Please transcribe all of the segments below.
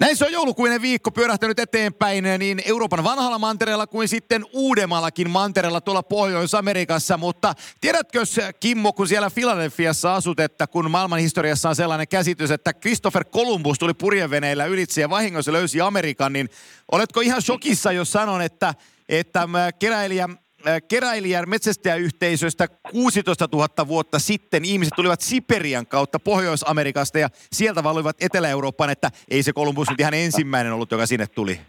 Näin se on joulukuinen viikko pyörähtänyt eteenpäin niin Euroopan vanhalla mantereella kuin sitten uudemmallakin mantereella tuolla Pohjois-Amerikassa. Mutta tiedätkö Kimmo, kun siellä Filadelfiassa asut, että kun maailman historiassa on sellainen käsitys, että Christopher Columbus tuli purjeveneillä ylitse ja vahingossa löysi Amerikan, niin oletko ihan shokissa, jos sanon, että, että keräilijä keräilijän metsästäjäyhteisöstä 16 000 vuotta sitten ihmiset tulivat Siperian kautta Pohjois-Amerikasta ja sieltä valuivat Etelä-Eurooppaan, että ei se Kolumbus nyt ihan ensimmäinen ollut, joka sinne tuli.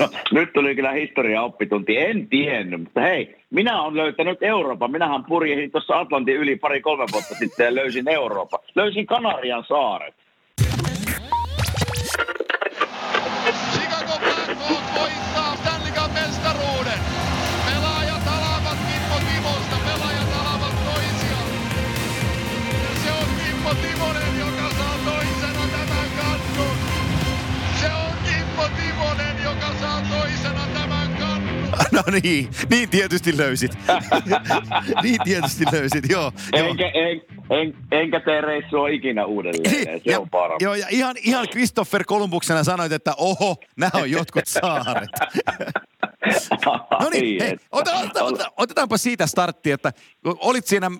No, nyt tuli kyllä historia oppitunti. En tiennyt, mutta hei, minä olen löytänyt Euroopan. Minähän purjehin tuossa Atlantin yli pari-kolme vuotta sitten ja löysin Euroopan. Löysin Kanarian saaret. No niin, niin tietysti löysit. niin tietysti löysit, joo. Enkä, en, en, enkä tee reissua ikinä uudelleen, se ja, on parempi. Joo, ja ihan, ihan Christopher Kolumbuksena sanoit, että oho, nämä on jotkut saaret. no niin, hei, otetaan, otetaanpa siitä startti, että olit siinä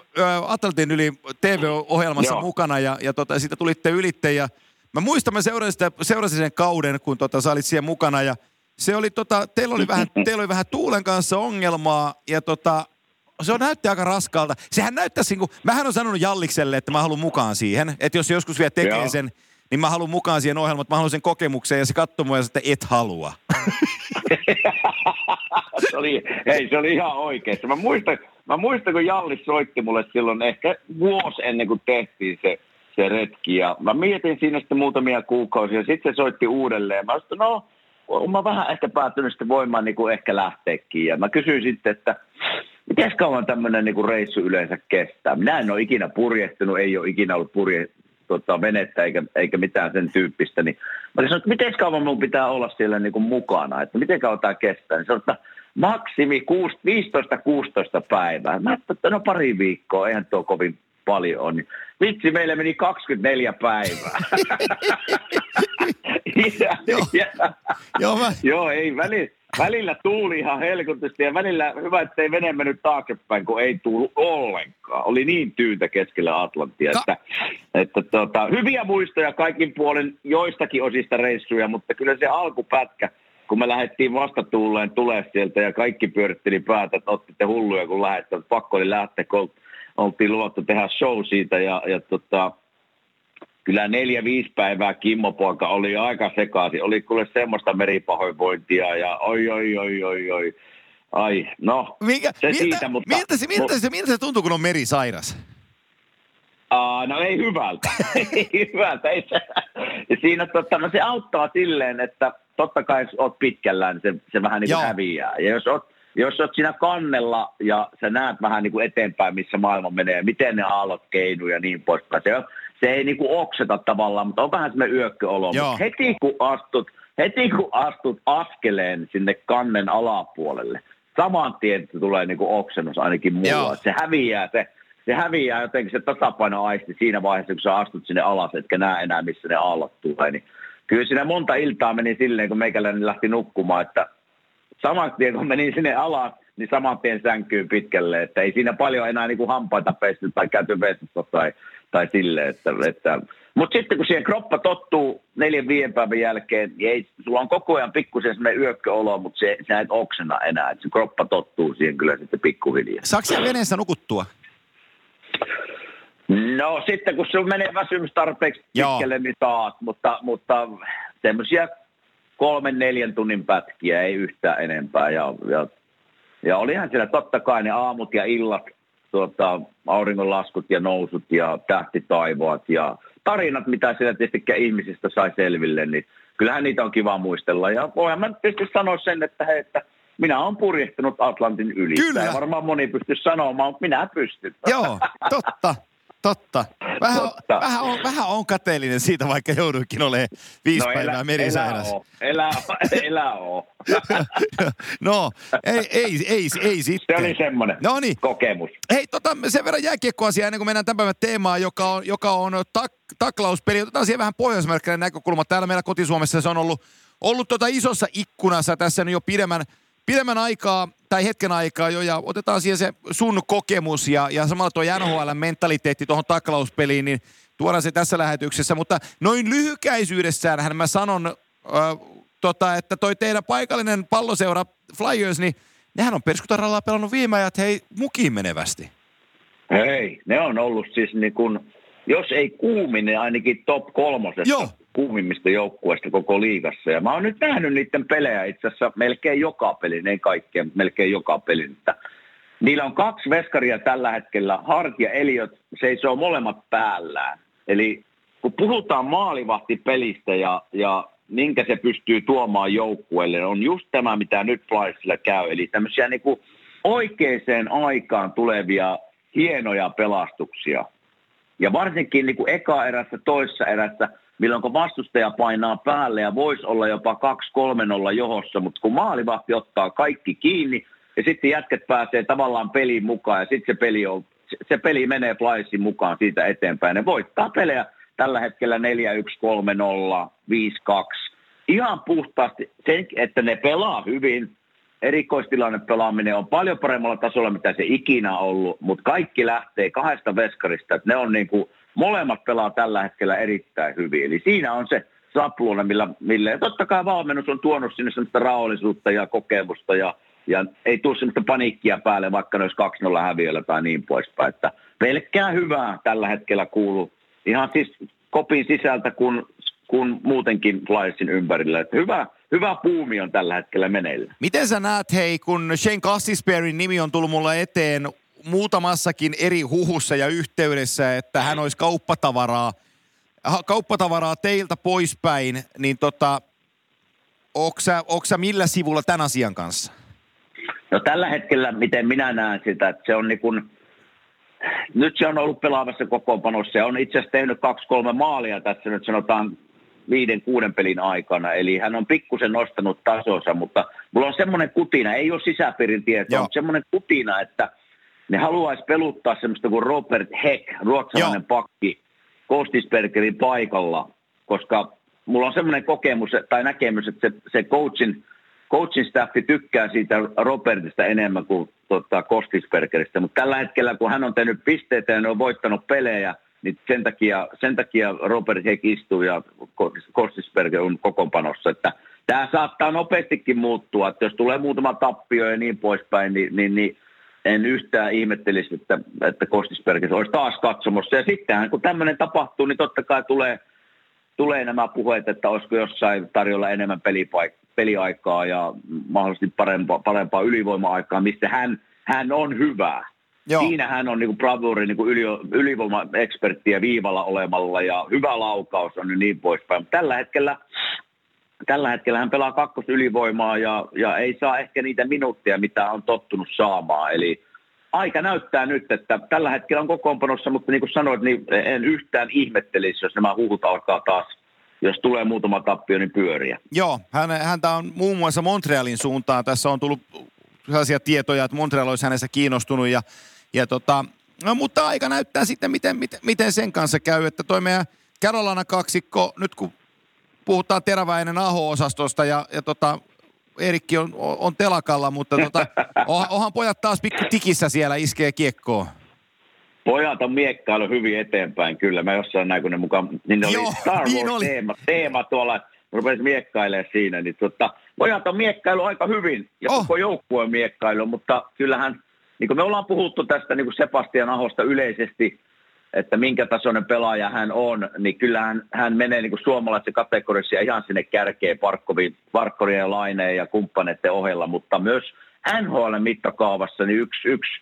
Atlantin yli TV-ohjelmassa Joo. mukana ja, ja tota, siitä tulitte ylitte ja mä muistan, mä seurasin, seurasin sen kauden, kun tota, sä olit siellä mukana ja se oli tota, teillä oli vähän, teillä oli vähän tuulen kanssa ongelmaa ja tota, se on näytti aika raskalta. Sehän näyttäisi, niin kuin, mähän on sanonut Jallikselle, että mä haluan mukaan siihen, että jos joskus vielä tekee Joo. sen, niin mä haluan mukaan siihen ohjelmaan, että mä haluan sen kokemukseen ja se katsoo mua että et halua. se oli, ei, se oli ihan oikein. Mä muistan, mä muistan, kun Jallis soitti mulle silloin ehkä vuosi ennen kuin tehtiin se, se retki. Ja mä mietin siinä sitten muutamia kuukausia. Sitten se soitti uudelleen. Mä sanoin, no mä vähän ehkä päättynyt sitten voimaan niin kuin ehkä lähteekin. Ja mä kysyin sitten, että miten kauan tämmöinen niin kuin reissu yleensä kestää. Minä en ole ikinä purjehtunut, ei ole ikinä ollut purje, tota, venettä eikä, eikä mitään sen tyyppistä. Niin mä sanoin, että miten kauan mun pitää olla siellä niin kuin mukana, että miten kauan tämä kestää. Niin sanoin, että maksimi 15-16 päivää. Mä ajattelin, että no pari viikkoa, eihän tuo kovin paljon on. Niin vitsi, meillä meni 24 päivää. Joo. Joo, mä... Joo, ei välillä, välillä tuuli ihan helkutusti ja välillä hyvä, että ei vene mennyt taaksepäin, kun ei tullut ollenkaan. Oli niin tyyntä keskellä Atlanttia, Ka- että, että tota, hyviä muistoja kaikin puolen joistakin osista reissuja, mutta kyllä se alkupätkä, kun me lähdettiin vastatuuleen tulee sieltä ja kaikki pyöritteli päätä, että otitte hulluja, kun lähdette, pakko oli lähteä, kun oltiin luvattu tehdä show siitä ja, ja tota, kyllä neljä-viisi päivää Kimmo poika oli aika sekaisin. Oli kuule semmoista meripahoinvointia ja oi, oi, oi, oi, oi. Ai, no, Mikä, se miltä, siitä, mutta... Miltä se, miltä, se, miltä se tuntuu, kun on merisairas? Uh, no ei hyvältä. ei hyvältä. Ei se, siinä totta, no se auttaa silleen, että totta kai jos oot pitkällään, niin se, se vähän niin kuin häviää. Ja jos oot, jos oot siinä kannella ja sä näet vähän niin kuin eteenpäin, missä maailma menee, miten ne aallot keinuu ja niin poispäin. Se, se ei niin kuin okseta tavallaan, mutta on vähän semmoinen yökköolo. Mutta heti kun astut, heti kun astut askeleen sinne kannen alapuolelle, saman tien tulee niin kuin oksennus ainakin mulla. Se häviää, se, se häviää jotenkin se tasapainoaisti siinä vaiheessa, kun sä astut sinne alas, etkä näe enää, missä ne aallot tulee. Niin kyllä siinä monta iltaa meni silleen, kun meikäläinen lähti nukkumaan, että saman tien kun menin sinne alas, niin saman tien sänkyy pitkälle, että ei siinä paljon enää niin kuin hampaita pesty tai käyty vessassa tai, tai silleen, että, että mutta sitten kun siihen kroppa tottuu neljän viiden päivän jälkeen, niin ei, sulla on koko ajan pikkusen semmoinen yökköolo, mutta se, sä et oksena enää. Että se kroppa tottuu siihen kyllä sitten pikkuhiljaa. Saako siellä veneessä nukuttua? No sitten kun sun menee väsymys tarpeeksi pitkälle, niin taas, mutta, mutta semmoisia kolmen, neljän tunnin pätkiä, ei yhtään enempää. Ja, ja, ja olihan siellä totta kai ne aamut ja illat, tuota, auringonlaskut ja nousut ja tähtitaivaat ja tarinat, mitä siellä tietysti ihmisistä sai selville, niin kyllähän niitä on kiva muistella. Ja voihan mä tietysti sanoa sen, että, he, että minä olen purjehtunut Atlantin yli. Kyllä. Ei varmaan moni pysty sanomaan, mutta minä pystyn. Joo, totta. Totta. Vähän, Totta. Vähän, on, vähän on kateellinen siitä, vaikka jouduinkin olemaan viisi no, päivää merisairassa. Elä, elä oo. no, ei, ei, ei, ei sitten. Se oli semmoinen no niin. kokemus. Hei, tota, sen verran jääkiekkoasia ennen kuin mennään tämän päivän teemaan, joka on, joka on tak, taklauspeli. Otetaan siihen vähän pohjoismerkkinen näkökulma. Täällä meillä kotisuomessa se on ollut, ollut tota isossa ikkunassa tässä jo pidemmän, pidemmän aikaa tai hetken aikaa jo ja otetaan siihen se sun kokemus ja, ja samalla tuo NHL-mentaliteetti tuohon taklauspeliin, niin tuodaan se tässä lähetyksessä. Mutta noin lyhykäisyydessään mä sanon, äh, tota, että toi teidän paikallinen palloseura Flyers, niin nehän on perskutaralla pelannut viime ajat, hei, mukiin menevästi. Hei, ne on ollut siis niin kuin, jos ei kuumin, niin ainakin top kolmosesta. Joo kuumimmista joukkueista koko liigassa. Ja mä oon nyt nähnyt niiden pelejä itse asiassa melkein joka peli, ei kaikkea, mutta melkein joka peli. Että niillä on kaksi veskaria tällä hetkellä, Hart ja Eliot seisoo molemmat päällään. Eli kun puhutaan maalivahtipelistä ja, ja minkä se pystyy tuomaan joukkueelle, on just tämä, mitä nyt Flysilla käy. Eli tämmöisiä niin kuin oikeaan aikaan tulevia hienoja pelastuksia. Ja varsinkin niin kuin eka erässä, toisessa erässä – milloin kun vastustaja painaa päälle ja voisi olla jopa 2-3-0 johossa, mutta kun maalivahti ottaa kaikki kiinni ja sitten jätket pääsee tavallaan peliin mukaan ja sitten se peli, on, se peli menee Flysin mukaan siitä eteenpäin. Ne voittaa pelejä tällä hetkellä 4-1, 3-0, 5-2. Ihan puhtaasti sen, että ne pelaa hyvin, erikoistilanne pelaaminen on paljon paremmalla tasolla, mitä se ikinä ollut, mutta kaikki lähtee kahdesta veskarista, että ne on niin kuin molemmat pelaa tällä hetkellä erittäin hyvin. Eli siinä on se sapluuna, millä, millä totta kai valmennus on tuonut sinne sellaista raollisuutta ja kokemusta ja, ja ei tule sellaista paniikkia päälle, vaikka ne olisi 2-0 häviöllä tai niin poispäin. Että pelkkää hyvää tällä hetkellä kuuluu ihan siis kopin sisältä kuin kun muutenkin Flyersin ympärillä. Että hyvä, hyvä puumi on tällä hetkellä meneillä. Miten sä näet, hei, kun Shane Cassisberryn nimi on tullut mulle eteen muutamassakin eri huhussa ja yhteydessä, että hän olisi kauppatavaraa, kauppatavaraa teiltä poispäin, niin tota, onko sä, millä sivulla tämän asian kanssa? No tällä hetkellä, miten minä näen sitä, että se on niin kuin, nyt se on ollut pelaavassa kokoonpanossa ja on itse asiassa tehnyt kaksi-kolme maalia tässä nyt sanotaan viiden, kuuden pelin aikana. Eli hän on pikkusen nostanut tasonsa, mutta mulla on semmoinen kutina, ei ole sisäpiirin tietoa, mutta semmoinen kutina, että – ne haluaisi peluttaa semmoista kuin Robert Heck, ruotsalainen Joo. pakki, Kostisbergerin paikalla, koska mulla on semmoinen kokemus tai näkemys, että se, se coachin, coachin staffi tykkää siitä Robertista enemmän kuin tota, Kostisbergeristä, mutta tällä hetkellä kun hän on tehnyt pisteitä ja ne on voittanut pelejä, niin sen takia, sen takia Robert Heck istuu ja Kostisberger on kokoonpanossa, että tämä saattaa nopeastikin muuttua, että jos tulee muutama tappio ja niin poispäin, niin, niin, niin en yhtään ihmettelisi, että, että Kostisbergis olisi taas katsomossa. Ja sittenhän kun tämmöinen tapahtuu, niin totta kai tulee, tulee nämä puheet, että olisiko jossain tarjolla enemmän pelipaik- peliaikaa ja mahdollisesti parempaa, parempaa ylivoima-aikaa, missä hän, hän on hyvä. Joo. Siinä hän on niin bravuri niin yli, ylivoima-eksperttiä viivalla olemalla ja hyvä laukaus on niin poispäin. Tällä hetkellä tällä hetkellä hän pelaa kakkos ylivoimaa ja, ja ei saa ehkä niitä minuutteja, mitä on tottunut saamaan. Eli aika näyttää nyt, että tällä hetkellä on kokoonpanossa, mutta niin kuin sanoit, niin en yhtään ihmettelisi, jos nämä huhut alkaa taas jos tulee muutama tappio, niin pyöriä. Joo, hän, häntä on muun muassa Montrealin suuntaan. Tässä on tullut sellaisia tietoja, että Montreal olisi hänestä kiinnostunut. Ja, ja tota, no, mutta aika näyttää sitten, miten, miten, miten sen kanssa käy. Että toi meidän Carolina kaksikko, nyt kun puhutaan teräväinen Aho-osastosta ja, ja tota, Erikki on, on telakalla, mutta tota, onhan pojat taas pikku tikissä siellä iskee kiekkoon. Pojat on miekkailu hyvin eteenpäin, kyllä. Mä jossain näin, kun ne mukaan, niin ne Joo, oli Star Wars niin oli. Teema, teema tuolla, rupesin miekkailemaan siinä, niin tota, pojat on miekkailu aika hyvin, ja oh. koko joukkue on miekkailu, mutta kyllähän, niin kuin me ollaan puhuttu tästä niin kuin Sebastian Ahosta yleisesti, että minkä tasoinen pelaaja hän on, niin kyllähän hän menee niin kuin suomalaisen kategoriassa ihan sinne kärkeen Parkkovin, ja Laineen ja kumppaneiden ohella, mutta myös NHL mittakaavassa niin yksi, yksi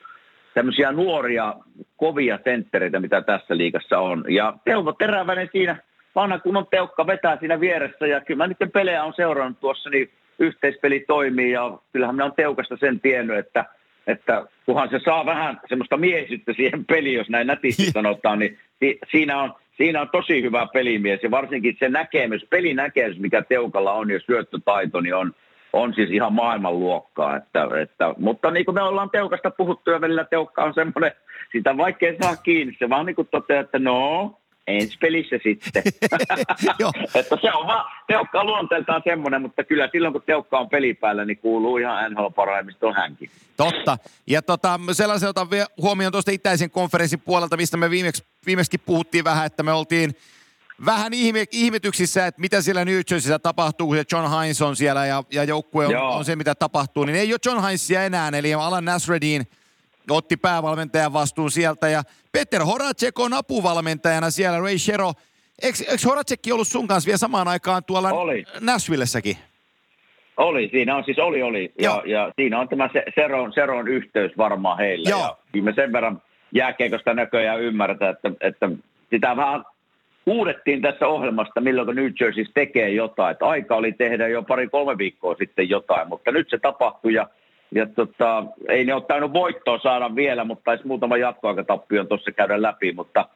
tämmöisiä nuoria, kovia senttereitä, mitä tässä liigassa on. Ja Teuvo Teräväinen siinä, vanha kunnon teukka vetää siinä vieressä, ja kyllä mä niiden pelejä on seurannut tuossa, niin yhteispeli toimii, ja kyllähän minä on teukasta sen tiennyt, että että kunhan se saa vähän semmoista miehisyyttä siihen peliin, jos näin nätisti sanotaan, niin si- siinä on, siinä on tosi hyvä pelimies ja varsinkin se näkemys, pelinäkemys, mikä Teukalla on ja syöttötaito, niin on, on siis ihan maailmanluokkaa. Että, että, mutta niin kuin me ollaan Teukasta puhuttu ja välillä Teukka on semmoinen, sitä vaikea saa kiinni. Se vaan niin kuin toteaa, että no, ensi pelissä sitten. että se on vaan, Teukka on luonteeltaan semmoinen, mutta kyllä silloin kun Teukka on pelipäällä, niin kuuluu ihan NHL parhaimmista hänkin. Totta. Ja tota, sellaisen otan vielä huomioon tuosta itäisen konferenssin puolelta, mistä me viimeksi, viimeksi puhuttiin vähän, että me oltiin vähän ihme, ihmetyksissä, että mitä siellä New Jerseyssä tapahtuu, kun se John Hines on siellä ja, ja joukkue on, on, se, mitä tapahtuu. Niin ei ole John Hinesia enää, eli Alan Nasreddin – otti päävalmentajan vastuun sieltä ja Peter Horacek on apuvalmentajana siellä, Ray Shero. Eikö, Horacekki ollut sun kanssa vielä samaan aikaan tuolla oli. Nashvillessäkin? Oli, siinä on siis oli, oli. Ja, ja siinä on tämä Seron, Seron yhteys varmaan heillä. Joo. Ja kyllä me sen verran jääkeikosta näköjään ymmärtää, että, että sitä vähän huudettiin tässä ohjelmasta, milloin New Jersey tekee jotain. Että aika oli tehdä jo pari-kolme viikkoa sitten jotain, mutta nyt se tapahtui ja – ja tota, ei ne ole tainnut voittoa saada vielä, mutta taisi muutama jatkoaikatappion tuossa käydä läpi, mutta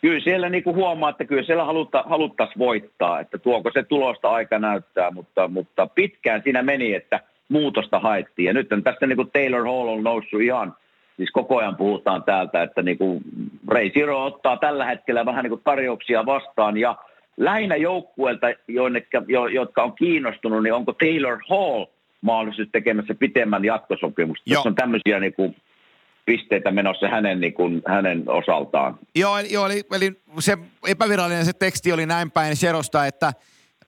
kyllä siellä niin kuin huomaa, että kyllä siellä halutta, haluttaisiin voittaa, että tuoko se tulosta aika näyttää, mutta, mutta pitkään siinä meni, että muutosta haettiin. Ja nyt tästä niin kuin Taylor Hall on noussut ihan, siis koko ajan puhutaan täältä, että niin kuin Ray Zero ottaa tällä hetkellä vähän niin kuin tarjouksia vastaan ja lähinnä joukkueelta, jotka on kiinnostunut, niin onko Taylor Hall – mahdollisuus tekemässä pitemmän jatkosopimusta. Joo. Tässä on tämmöisiä niin kuin, pisteitä menossa hänen, niin kuin, hänen osaltaan. Joo, joo eli, eli, se epävirallinen se teksti oli näin päin Serosta, että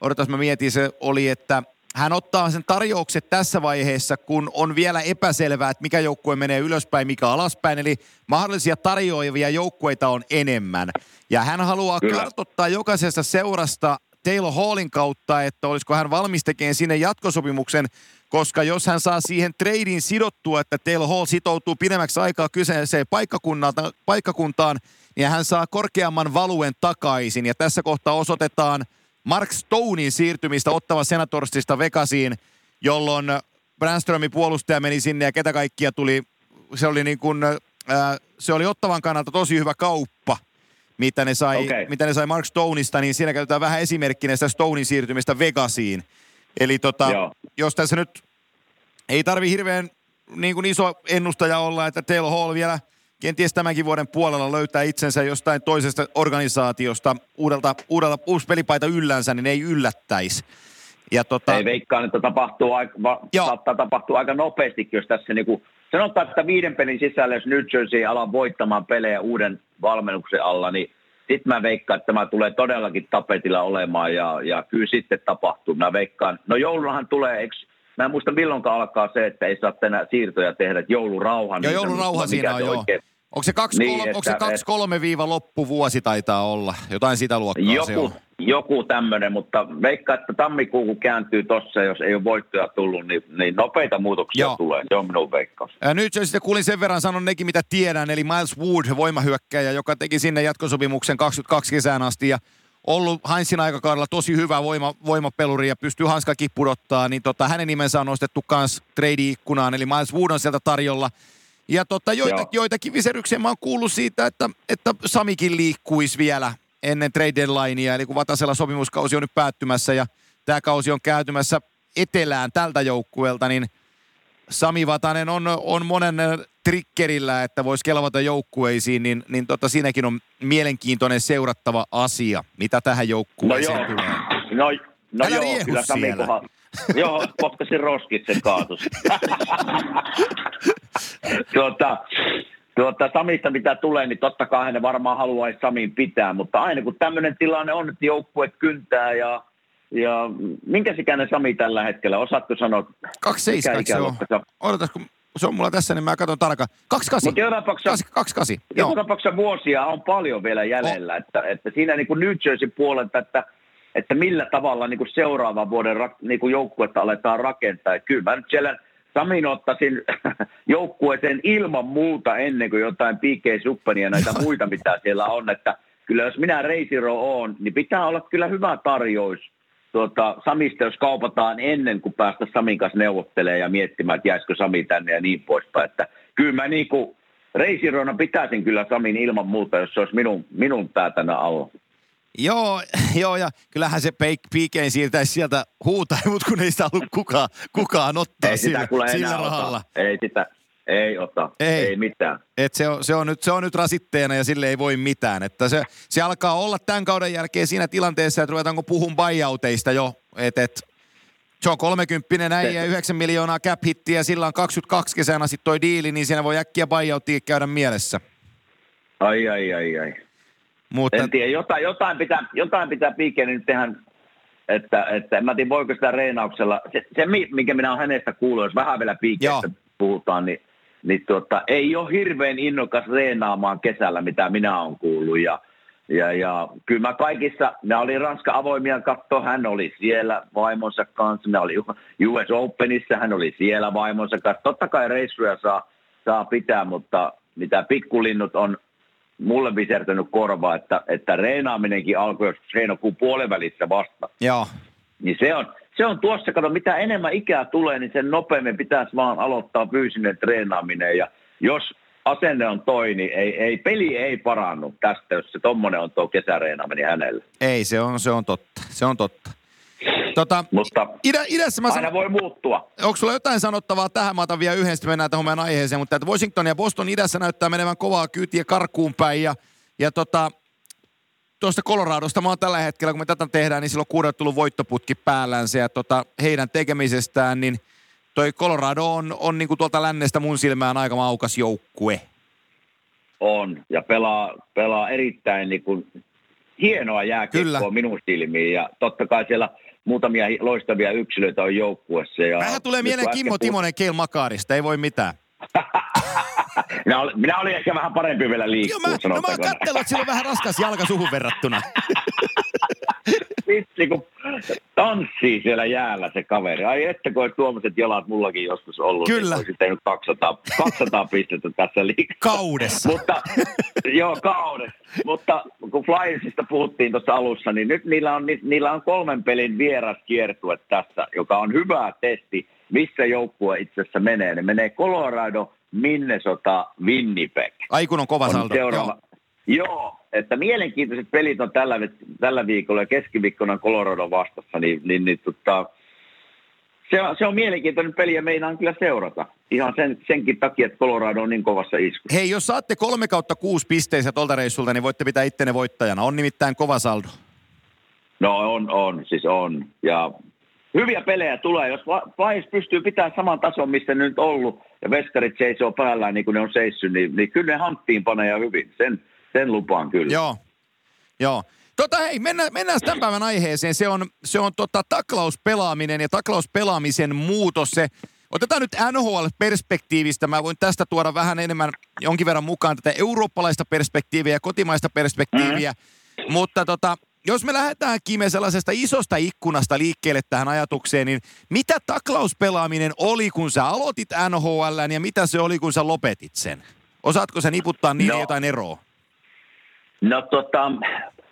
odotas mä mietin, se oli, että hän ottaa sen tarjoukset tässä vaiheessa, kun on vielä epäselvää, että mikä joukkue menee ylöspäin, mikä alaspäin. Eli mahdollisia tarjoavia joukkueita on enemmän. Ja hän haluaa Kyllä. kartoittaa jokaisesta seurasta Taylor Hallin kautta, että olisiko hän valmis tekemään sinne jatkosopimuksen koska jos hän saa siihen treidin sidottua, että Taylor Hall sitoutuu pidemmäksi aikaa kyseiseen paikkakuntaan, niin hän saa korkeamman valuen takaisin. Ja tässä kohtaa osoitetaan Mark Stonein siirtymistä ottava Senatorstista Vegasiin, jolloin Brandströmin puolustaja meni sinne ja ketä kaikkia tuli. Se oli, niin kuin, äh, se oli ottavan kannalta tosi hyvä kauppa, mitä ne sai, okay. mitä ne sai Mark Stoneista, niin siinä käytetään vähän esimerkkinä sitä Stonein siirtymistä Vegasiin. Eli tota, jos tässä nyt ei tarvi hirveän niin kuin iso ennustaja olla, että Taylor Hall vielä kenties tämänkin vuoden puolella löytää itsensä jostain toisesta organisaatiosta uudelta, uudelta uusi pelipaita yllänsä, niin ei yllättäisi. Ja tota... Ei veikkaan, että tapahtuu aika, va, saattaa tapahtua aika nopeasti, jos tässä niin kuin, sanotaan, että viiden pelin sisällä, jos New Jersey alaa voittamaan pelejä uuden valmennuksen alla, niin sitten mä veikkaan, että tämä tulee todellakin tapetilla olemaan ja, ja kyllä sitten tapahtuu. Mä veikkaan, no joulunahan tulee, eikö Mä en muista milloin alkaa se, että ei saa tänä siirtoja tehdä, että joulurauha. Joo, joulurauha siinä on, joo. Oikein. Onko se kaksi, niin, kolme, että, onko se kaksi kolme viiva loppuvuosi taitaa olla? Jotain sitä luokkaa joku, se on. Joku tämmöinen, mutta veikka, että tammikuu kun kääntyy tossa, jos ei ole voittoja tullut, niin, niin nopeita muutoksia Joo. tulee. Se on minun veikkaus. Ja nyt sitten kuulin sen verran sanon nekin, mitä tiedän, eli Miles Wood, voimahyökkäjä, joka teki sinne jatkosopimuksen 22 kesään asti ja ollut Heinzin aikakaudella tosi hyvä voima, voimapeluri ja pystyy hanskakin pudottaa, niin tota, hänen nimensä on nostettu kans trade-ikkunaan, eli Miles Wood on sieltä tarjolla. Ja tota, joita, joitakin viseryksiä mä oon kuullut siitä, että, että Samikin liikkuisi vielä ennen trade deadlinea, eli kun Vatasella sopimuskausi on nyt päättymässä ja tämä kausi on käytymässä etelään tältä joukkueelta, niin Sami Vatanen on, on monen trikkerillä, että voisi kelvata joukkueisiin, niin, niin tota, siinäkin on mielenkiintoinen seurattava asia, mitä tähän joukkueeseen no tulee. No, no Älä joo, kyllä Sami kohan, Joo, potkasin roskit sen kaatus. tuota, tuota, Samista mitä tulee, niin totta kai hän varmaan haluaisi Samin pitää, mutta aina kun tämmöinen tilanne on, että joukkue kyntää ja, ja minkä ikäinen Sami tällä hetkellä, osaatko sanoa? 27 se on. Odotatko, se on mulla tässä, niin mä katson tarkkaan. 28. Mutta joka tapauksessa, 28, joka tapauksessa vuosia on paljon vielä jäljellä, oh. että, että siinä niin kuin New Jersey puolelta, että, että millä tavalla niin kuin seuraavan vuoden niin kuin joukkuetta aletaan rakentaa. Että kyllä mä nyt siellä Samin ottaisin joukkueeseen ilman muuta ennen kuin jotain PK Suppenia ja näitä muita, mitä siellä on. Että kyllä jos minä Reisiro on, niin pitää olla kyllä hyvä tarjous tuota, Samista, jos kaupataan ennen kuin päästä Samin kanssa neuvottelemaan ja miettimään, että jäisikö Sami tänne ja niin poispäin. Että kyllä mä niinku, reisirona pitäisin kyllä Samin ilman muuta, jos se olisi minun, minun päätänä alla. Joo, joo, ja kyllähän se Piikein siirtäisi sieltä huutaa, mutta kun ei sitä ollut kukaan, kukaan ottaa ei sillä, sillä rahalla. Ota. Ei sitä, ei ota, ei, ei mitään. Et se, on, se, on nyt, se on nyt rasitteena ja sille ei voi mitään. Että se, se alkaa olla tämän kauden jälkeen siinä tilanteessa, että ruvetaanko puhun buyouteista jo. Et, et, se on 30 näin ja 9 miljoonaa cap hittiä, sillä on 22 kesänä sitten toi diili, niin siinä voi äkkiä buyouttia käydä mielessä. Ai, ai, ai, ai. Mutta... En tiedä, jotain, jotain pitää, jotain pitää Piikenin nyt tehdä, että, että en mä tiedä, voiko sitä reenauksella, se, se minkä minä olen hänestä kuullut, jos vähän vielä Piikeistä puhutaan, niin, niin tuota, ei ole hirveän innokas reenaamaan kesällä, mitä minä olen kuullut. Ja, ja, ja kyllä mä kaikissa, ne oli Ranska avoimia katto, hän oli siellä vaimonsa kanssa, ne oli US Openissa, hän oli siellä vaimonsa kanssa. Totta kai reissuja saa, saa pitää, mutta mitä pikkulinnut on mulle visertänyt korva, että, että reenaaminenkin alkoi joskus heinäkuun puolivälissä vasta. Joo. Niin se on, se on tuossa, kato, mitä enemmän ikää tulee, niin sen nopeammin pitäisi vaan aloittaa fyysinen treenaaminen. Ja jos asenne on toi, niin ei, ei, peli ei parannu tästä, jos se tommonen on tuo kesäreenaaminen hänelle. Ei, se on, se on totta. Se on totta. Tota, mutta idä, idässä mä aina san... voi muuttua. Onko sulla jotain sanottavaa tähän? Mä otan vielä yhden, mennään tähän aiheeseen, mutta että Washington ja Boston idässä näyttää menevän kovaa kyytiä karkuun päin ja, ja tota, tuosta Coloradosta mä oon tällä hetkellä, kun me tätä tehdään, niin silloin kuudet tullut voittoputki päällänsä ja tota, heidän tekemisestään, niin toi Colorado on, on niin kuin tuolta lännestä mun silmään aika maukas joukkue. On, ja pelaa, pelaa erittäin niin kuin hienoa jääkiekkoa minun silmiin, ja totta kai siellä – muutamia loistavia yksilöitä on joukkuessa. Ja Vähän tulee mieleen Kimmo Timonen Keil Makarista, ei voi mitään. minä, olin, minä olin ehkä vähän parempi vielä liikkuu, Joo, mä, no mä oon kattellut, että sillä on vähän raskas jalka suhun verrattuna. Vitsi, kun tanssii siellä jäällä se kaveri. Ai että kun tuommoiset jalat mullakin joskus ollut, niin Kyllä. niin tehnyt 200, 200 pistettä tässä liikassa. Kaudessa. Mutta, joo, kaudessa. Mutta kun Flyersista puhuttiin tuossa alussa, niin nyt niillä on, niillä on kolmen pelin vieras kiertue tässä, joka on hyvä testi, missä joukkue itse asiassa menee. Ne menee Colorado, Minnesota, Winnipeg. Ai kun on kova saldo. Seuraava, joo. joo, että mielenkiintoiset pelit on tällä, tällä viikolla ja keskiviikkona Colorado vastassa, niin, niin, niin tota, se, on, se on mielenkiintoinen peli ja meinaan kyllä seurata. Ihan sen, senkin takia, että Colorado on niin kovassa iskussa. Hei, jos saatte kolme kautta kuusi pisteisiä tuolta reissulta, niin voitte pitää ittenne voittajana. On nimittäin kova saldo. No on, on, siis on. Ja hyviä pelejä tulee. Jos Flyers pystyy pitämään saman tason, missä ne nyt ollut, ja veskarit seisoo päällään niin kuin ne on seissyt, niin, niin kyllä ne hanttiin panee hyvin. Sen, sen lupaan kyllä. Joo, joo. Tota hei, mennään, mennään tämän päivän aiheeseen. Se on, se on tota, taklauspelaaminen ja taklauspelaamisen muutos. Se, otetaan nyt NHL-perspektiivistä. Mä voin tästä tuoda vähän enemmän jonkin verran mukaan tätä eurooppalaista perspektiiviä ja kotimaista perspektiiviä. Mm-hmm. Mutta tota, jos me lähdetään Kime sellaisesta isosta ikkunasta liikkeelle tähän ajatukseen, niin mitä taklauspelaaminen oli, kun sä aloitit NHL ja mitä se oli, kun sä lopetit sen? Osaatko sä niputtaa niin no. jotain eroa? No tota,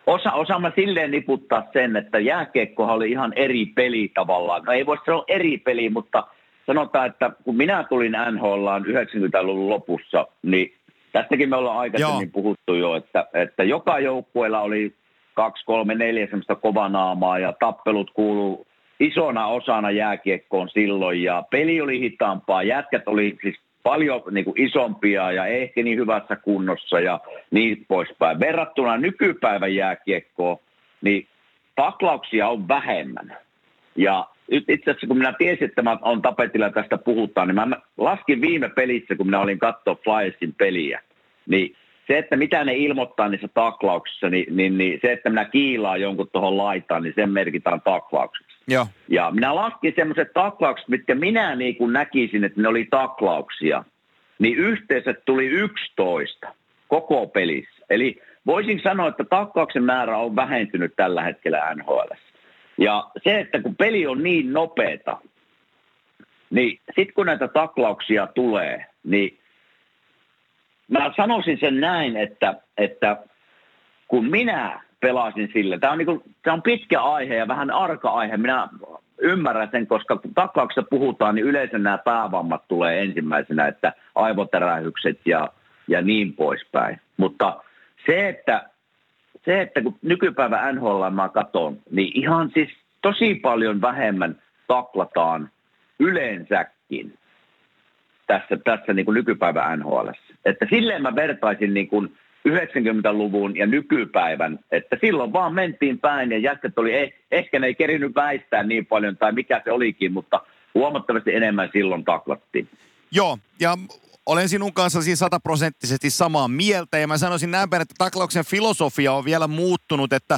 osa, osaan mä silleen niputtaa sen, että jääkiekkohan oli ihan eri peli tavallaan. No ei voi sanoa eri peli, mutta sanotaan, että kun minä tulin NHL 90-luvun lopussa, niin tästäkin me ollaan aikaisemmin Joo. puhuttu jo, että, että joka joukkueella oli kaksi, kolme, neljä semmoista kovanaamaa ja tappelut kuuluu isona osana jääkiekkoon silloin ja peli oli hitaampaa. Jätkät oli siis paljon niin kuin isompia ja ehkä niin hyvässä kunnossa ja niin poispäin. Verrattuna nykypäivän jääkiekkoon, niin taklauksia on vähemmän. Ja nyt itse asiassa kun minä tiesin, että mä on tapetilla tästä puhutaan, niin mä laskin viime pelissä, kun minä olin katsoa Flyersin peliä, niin se, että mitä ne ilmoittaa niissä taklauksissa, niin, niin, niin se, että minä kiilaan jonkun tuohon laitaan, niin sen merkitään taklaukseksi. Joo. Ja minä laskin semmoiset taklaukset, mitkä minä niin kuin näkisin, että ne oli taklauksia, niin yhteensä tuli 11 koko pelissä. Eli voisin sanoa, että taklauksen määrä on vähentynyt tällä hetkellä NHL. Ja se, että kun peli on niin nopeeta, niin sitten kun näitä taklauksia tulee, niin mä sanoisin sen näin, että, että kun minä pelasin sille, tämä on, niin on pitkä aihe ja vähän arka aihe, minä ymmärrän sen, koska kun taklauksessa puhutaan, niin yleensä nämä päävammat tulee ensimmäisenä, että aivoterähykset ja, ja niin poispäin. Mutta se, että, se, että kun nykypäivä NHL mä katson, niin ihan siis tosi paljon vähemmän taklataan yleensäkin tässä, tässä niin kuin nykypäivän NHL. Että silleen mä vertaisin niin kuin 90-luvun ja nykypäivän, että silloin vaan mentiin päin ja jätkät oli, eh, ehkä ne ei kerinyt väistää niin paljon tai mikä se olikin, mutta huomattavasti enemmän silloin taklattiin. Joo, ja olen sinun kanssa siis sataprosenttisesti samaa mieltä ja mä sanoisin näin päin, että taklauksen filosofia on vielä muuttunut, että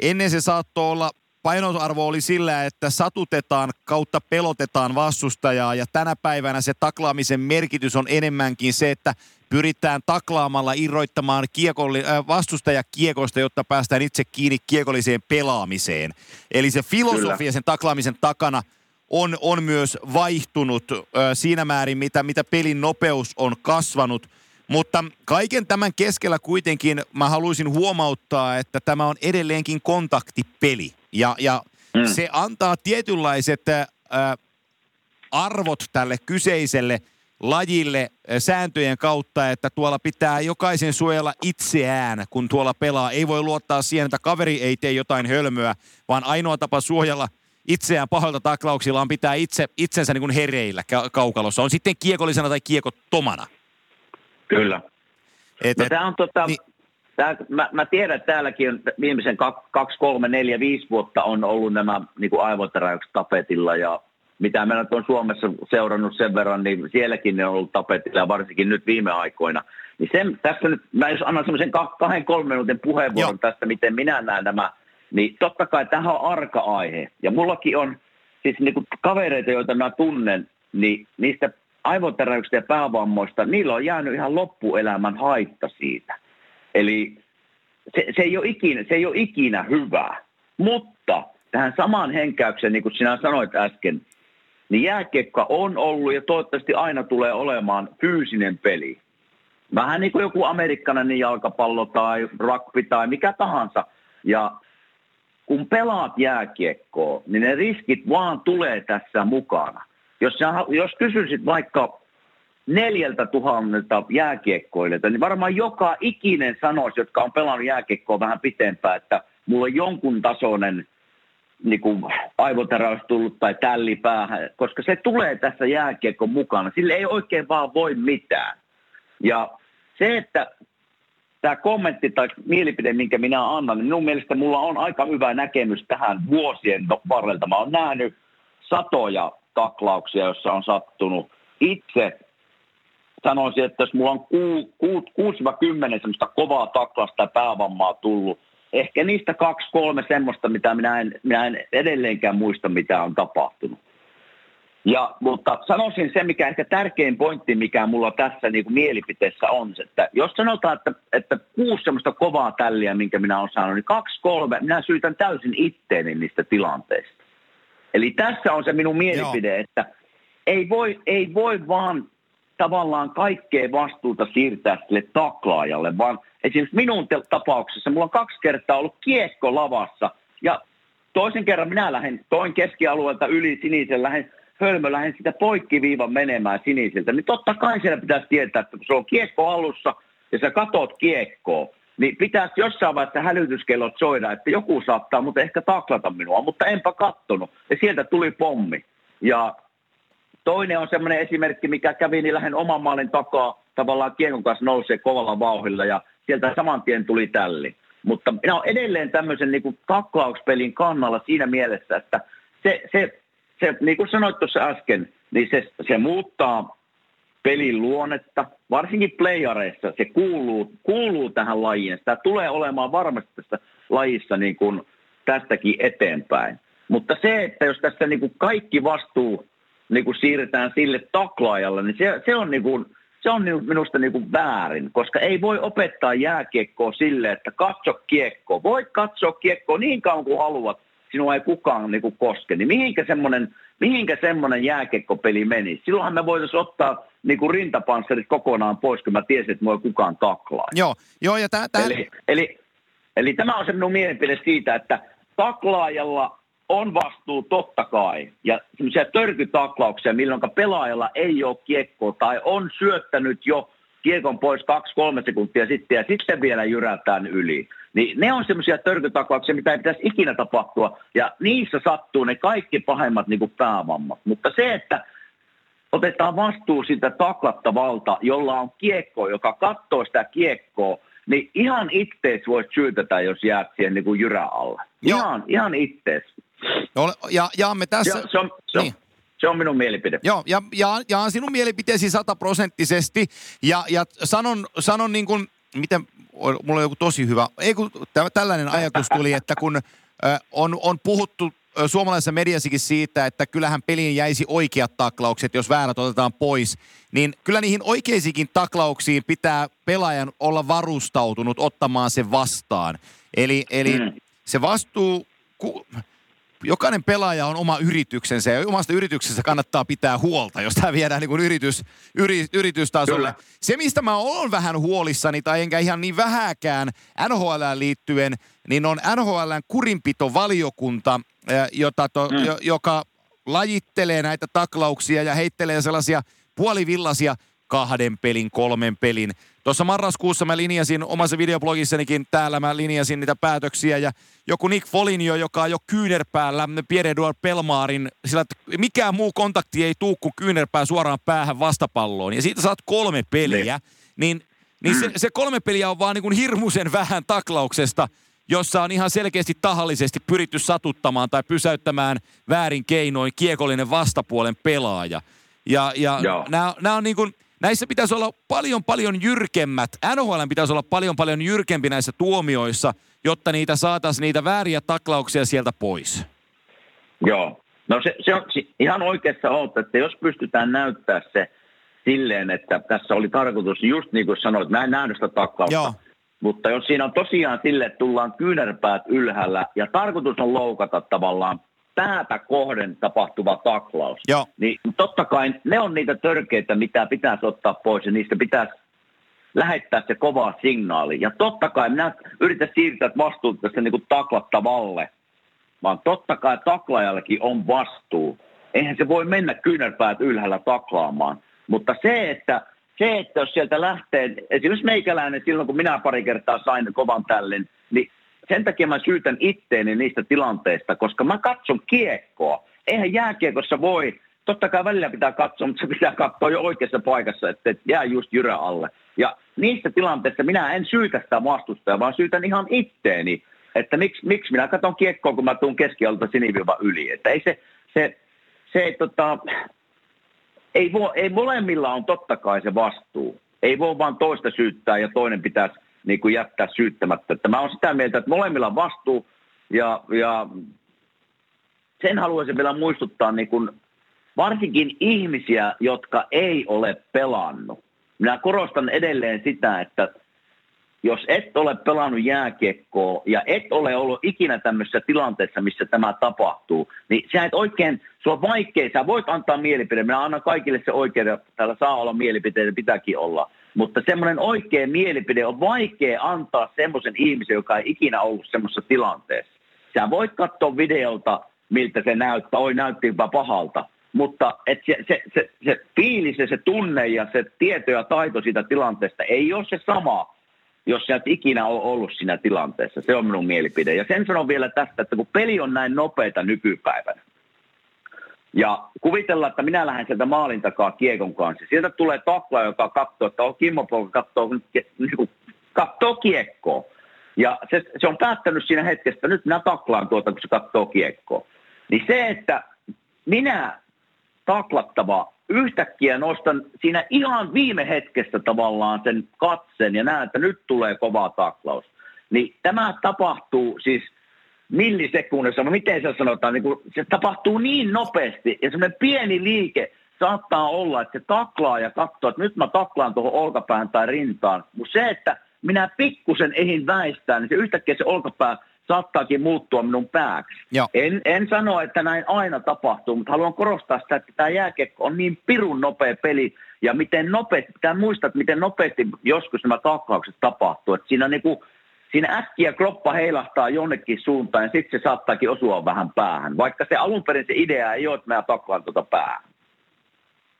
ennen se saattoi olla painoarvo oli sillä, että satutetaan kautta pelotetaan vastustajaa ja tänä päivänä se taklaamisen merkitys on enemmänkin se, että pyritään taklaamalla irroittamaan kiekolli, äh, vastustaja kiekosta, jotta päästään itse kiinni kiekolliseen pelaamiseen. Eli se filosofia Kyllä. sen taklaamisen takana on, on myös vaihtunut äh, siinä määrin, mitä, mitä pelin nopeus on kasvanut. Mutta kaiken tämän keskellä kuitenkin mä haluaisin huomauttaa, että tämä on edelleenkin kontaktipeli. Ja, ja mm. se antaa tietynlaiset äh, arvot tälle kyseiselle lajille sääntöjen kautta, että tuolla pitää jokaisen suojella itseään, kun tuolla pelaa. Ei voi luottaa siihen, että kaveri ei tee jotain hölmöä, vaan ainoa tapa suojella itseään pahoilta taklauksilla on pitää itse, itsensä niin kuin hereillä kaukalossa. On sitten kiekollisena tai kiekottomana. Kyllä. Et, no, tämä on tota, niin, Tää, mä, mä tiedän, että täälläkin on viimeisen kaksi, kolme, neljä, viisi vuotta on ollut nämä niin aivoteräykset tapetilla ja mitä mä nyt on Suomessa seurannut sen verran, niin sielläkin ne on ollut tapetilla ja varsinkin nyt viime aikoina. Niin sen, tässä nyt, mä jos annan semmoisen kahden, kolmen minuutin puheenvuoron Joo. tästä, miten minä näen nämä, niin totta kai tähän on arka aihe. Ja mullakin on siis niin kuin kavereita, joita mä tunnen, niin niistä aivoteräyksistä ja päävammoista, niillä on jäänyt ihan loppuelämän haitta siitä. Eli se, se, ei ole ikinä, se ei ole ikinä hyvä. Mutta tähän samaan henkäykseen, niin kuin sinä sanoit äsken, niin jääkiekka on ollut ja toivottavasti aina tulee olemaan fyysinen peli. Vähän niin kuin joku amerikkalainen jalkapallo tai rugby tai mikä tahansa. Ja kun pelaat jääkiekkoa, niin ne riskit vaan tulee tässä mukana. Jos, sä, jos kysyisit vaikka neljältä tuhannelta jääkiekkoilijoilta, niin varmaan joka ikinen sanoisi, jotka on pelannut jääkiekkoa vähän pitempään, että mulla on jonkun tasoinen niin kuin aivotäräys tullut tai tälli päähän, koska se tulee tässä jääkiekon mukana. Sille ei oikein vaan voi mitään. Ja se, että tämä kommentti tai mielipide, minkä minä annan, niin minun mielestä mulla on aika hyvä näkemys tähän vuosien varrelta. Mä oon nähnyt satoja taklauksia, joissa on sattunut itse sanoisin, että jos mulla on 6-10 semmoista kovaa taklasta ja päävammaa tullut, ehkä niistä kaksi, kolme semmoista, mitä minä en, minä en edelleenkään muista, mitä on tapahtunut. Ja, mutta sanoisin se, mikä ehkä tärkein pointti, mikä mulla tässä niin kuin mielipiteessä on, että jos sanotaan, että, että kuusi semmoista kovaa tälliä, minkä minä olen saanut, niin kaksi, kolme, minä syytän täysin itteeni niistä tilanteista. Eli tässä on se minun mielipide, Joo. että ei voi, ei voi vaan tavallaan kaikkea vastuuta siirtää sille taklaajalle, vaan esimerkiksi minun tapauksessa mulla on kaksi kertaa ollut kiekko lavassa ja toisen kerran minä lähden toin keskialueelta yli sinisen, lähden hölmö, lähden sitä poikkiviivan menemään siniseltä, niin totta kai siellä pitäisi tietää, että kun se on kiekko alussa ja sä katot kiekkoa, niin pitäisi jossain vaiheessa hälytyskellot soida, että joku saattaa mutta ehkä taklata minua, mutta enpä kattonut. Ja sieltä tuli pommi. Ja Toinen on semmoinen esimerkki, mikä kävi niin lähden oman maalin takaa, tavallaan kiekon kanssa nousee kovalla vauhilla ja sieltä saman tien tuli tälli. Mutta minä olen edelleen tämmöisen niin kuin taklauspelin kannalla siinä mielessä, että se, se, se niin kuin sanoit tuossa äsken, niin se, se muuttaa pelin luonnetta, varsinkin playareissa se kuuluu, kuuluu tähän lajiin. Sitä tulee olemaan varmasti tässä lajissa niin kuin tästäkin eteenpäin. Mutta se, että jos tässä niin kuin kaikki vastuu niin kuin siirretään sille taklaajalle, niin se, se on, niin kuin, se on minusta niin kuin väärin, koska ei voi opettaa jääkiekkoa sille, että katso kiekkoa. Voit katsoa kiekkoa niin kauan kuin haluat, sinua ei kukaan niin kuin koske. Niin mihinkä semmoinen, mihinkä semmoinen jääkiekkopeli meni? Silloinhan me voitaisiin ottaa niin kuin rintapansserit kokonaan pois, kun mä tiesin, että mua ei kukaan taklaa. Joo, joo ja täh- eli, eli, eli, tämä on se minun mielipide siitä, että taklaajalla on vastuu totta kai. Ja semmoisia törkytaklauksia, milloin pelaajalla ei ole kiekkoa tai on syöttänyt jo kiekon pois kaksi-kolme sekuntia sitten ja sitten vielä jyrätään yli. Niin ne on semmoisia törkytaklauksia, mitä ei pitäisi ikinä tapahtua ja niissä sattuu ne kaikki pahemmat niin kuin päävammat. Mutta se, että otetaan vastuu siitä taklattavalta, jolla on kiekko, joka katsoo sitä kiekkoa, niin ihan ittees voit syytetä, jos jäät siihen niin kuin jyrä alle. Ihan, ihan ittees. No, ja jaamme tässä... Ja se on, se on, niin. Se on minun mielipide. Joo, ja jaan, jaan sinun mielipiteesi sataprosenttisesti. Ja, ja sanon, sanon niin kuin, miten, mulla on joku tosi hyvä, ei kun tällainen ajatus tuli, että kun äh, on, on puhuttu suomalaisessa mediassakin siitä, että kyllähän peliin jäisi oikeat taklaukset, jos väärät otetaan pois, niin kyllä niihin oikeisikin taklauksiin pitää pelaajan olla varustautunut ottamaan se vastaan. Eli, eli mm. se vastuu, ku, jokainen pelaaja on oma yrityksensä ja omasta yrityksestä kannattaa pitää huolta, jos tämä viedään niin kuin yritys, yri, yritystasolle. Kyllä. Se, mistä mä oon vähän huolissani, tai enkä ihan niin vähäkään NHL liittyen, niin on NHLn kurinpitovaliokunta, jota to, mm. joka lajittelee näitä taklauksia ja heittelee sellaisia puolivillaisia kahden pelin, kolmen pelin. Tuossa marraskuussa mä linjasin omassa videoblogissanikin täällä, mä linjasin niitä päätöksiä ja joku Nick Foligno, joka on jo kyynärpäällä Pierre-Edouard Pelmaarin, sillä että mikään muu kontakti ei tuu kuin kyynärpää suoraan päähän vastapalloon. Ja siitä saat kolme peliä, niin, niin se, se kolme peliä on vaan niin kuin hirmuisen vähän taklauksesta, jossa on ihan selkeästi tahallisesti pyritty satuttamaan tai pysäyttämään väärin keinoin kiekollinen vastapuolen pelaaja. Ja, ja nämä on niin kuin, näissä pitäisi olla paljon paljon jyrkemmät. NHL pitäisi olla paljon paljon jyrkempi näissä tuomioissa, jotta niitä saataisiin niitä vääriä taklauksia sieltä pois. Joo. No se, se on ihan oikeassa oot, että jos pystytään näyttää se silleen, että tässä oli tarkoitus, just niin kuin sanoit, mä en nähnyt sitä taklausta. Joo. Mutta jos siinä on tosiaan sille, että tullaan kyynärpäät ylhäällä ja tarkoitus on loukata tavallaan päätä kohden tapahtuva taklaus, Joo. niin totta kai ne on niitä törkeitä, mitä pitäisi ottaa pois ja niistä pitäisi lähettää se kova signaali. Ja totta kai minä yritän siirtää vastuuta tästä niin kuin taklattavalle, vaan totta kai taklajallakin on vastuu. Eihän se voi mennä kyynärpäät ylhäällä taklaamaan. Mutta se, että se, että jos sieltä lähtee, esimerkiksi meikäläinen silloin, kun minä pari kertaa sain kovan tällin, niin sen takia mä syytän itteeni niistä tilanteista, koska mä katson kiekkoa. Eihän jääkiekossa voi, totta kai välillä pitää katsoa, mutta se pitää katsoa jo oikeassa paikassa, että jää just jyrä alle. Ja niistä tilanteista minä en syytä sitä vastustajaa, vaan syytän ihan itteeni, että miksi, miksi minä katson kiekkoa, kun mä tuun keskialta siniviiva yli. Että ei se, se, se tota, ei, voi, ei molemmilla on totta kai se vastuu. Ei voi vaan toista syyttää ja toinen pitäisi niin kuin jättää syyttämättä. Että mä olen sitä mieltä, että molemmilla on vastuu ja, ja sen haluaisin vielä muistuttaa niin kuin varsinkin ihmisiä, jotka ei ole pelannut. Minä korostan edelleen sitä, että jos et ole pelannut jääkiekkoa ja et ole ollut ikinä tämmöisessä tilanteessa, missä tämä tapahtuu, niin sä et oikein, se on vaikea, sä voit antaa mielipide, minä annan kaikille se oikein, täällä saa olla mielipiteitä, pitääkin olla, mutta semmoinen oikea mielipide on vaikea antaa semmoisen ihmisen, joka ei ikinä ollut semmoisessa tilanteessa. Sä voit katsoa videolta, miltä se näyttää, oi näytti jopa pahalta, mutta et se, se, se, se fiilis ja se tunne ja se tieto ja taito siitä tilanteesta ei ole se sama, jos sä et ikinä ole ollut siinä tilanteessa. Se on minun mielipide. Ja sen sanon vielä tästä, että kun peli on näin nopeita nykypäivänä, ja kuvitellaan, että minä lähden sieltä maalin takaa kiekon kanssa. Sieltä tulee takla, joka katsoo, että on Kimmo Polka katsoo, niin katsoo kiekkoa. Ja se, se, on päättänyt siinä hetkessä, nyt minä taklaan tuota, kun se katsoo kiekkoa. Niin se, että minä taklattava yhtäkkiä nostan siinä ihan viime hetkessä tavallaan sen katsen ja näen, että nyt tulee kova taklaus. Niin tämä tapahtuu siis millisekunnissa, no miten se sanotaan, niin kuin, se tapahtuu niin nopeasti ja semmoinen pieni liike saattaa olla, että se taklaa ja katsoo, että nyt mä taklaan tuohon olkapään tai rintaan. Mutta se, että minä pikkusen ehin väistää, niin se yhtäkkiä se olkapää saattaakin muuttua minun pääksi. En, en sano, että näin aina tapahtuu, mutta haluan korostaa sitä, että tämä jääkiekko on niin pirun nopea peli, ja miten nopeasti, pitää muistaa, että miten nopeasti joskus nämä taklaukset tapahtuu. Että siinä niin kuin siinä äkkiä kroppa heilahtaa jonnekin suuntaan ja sitten se saattaakin osua vähän päähän. Vaikka se alun perin se idea ei ole, että mä taklaan tuota päähän.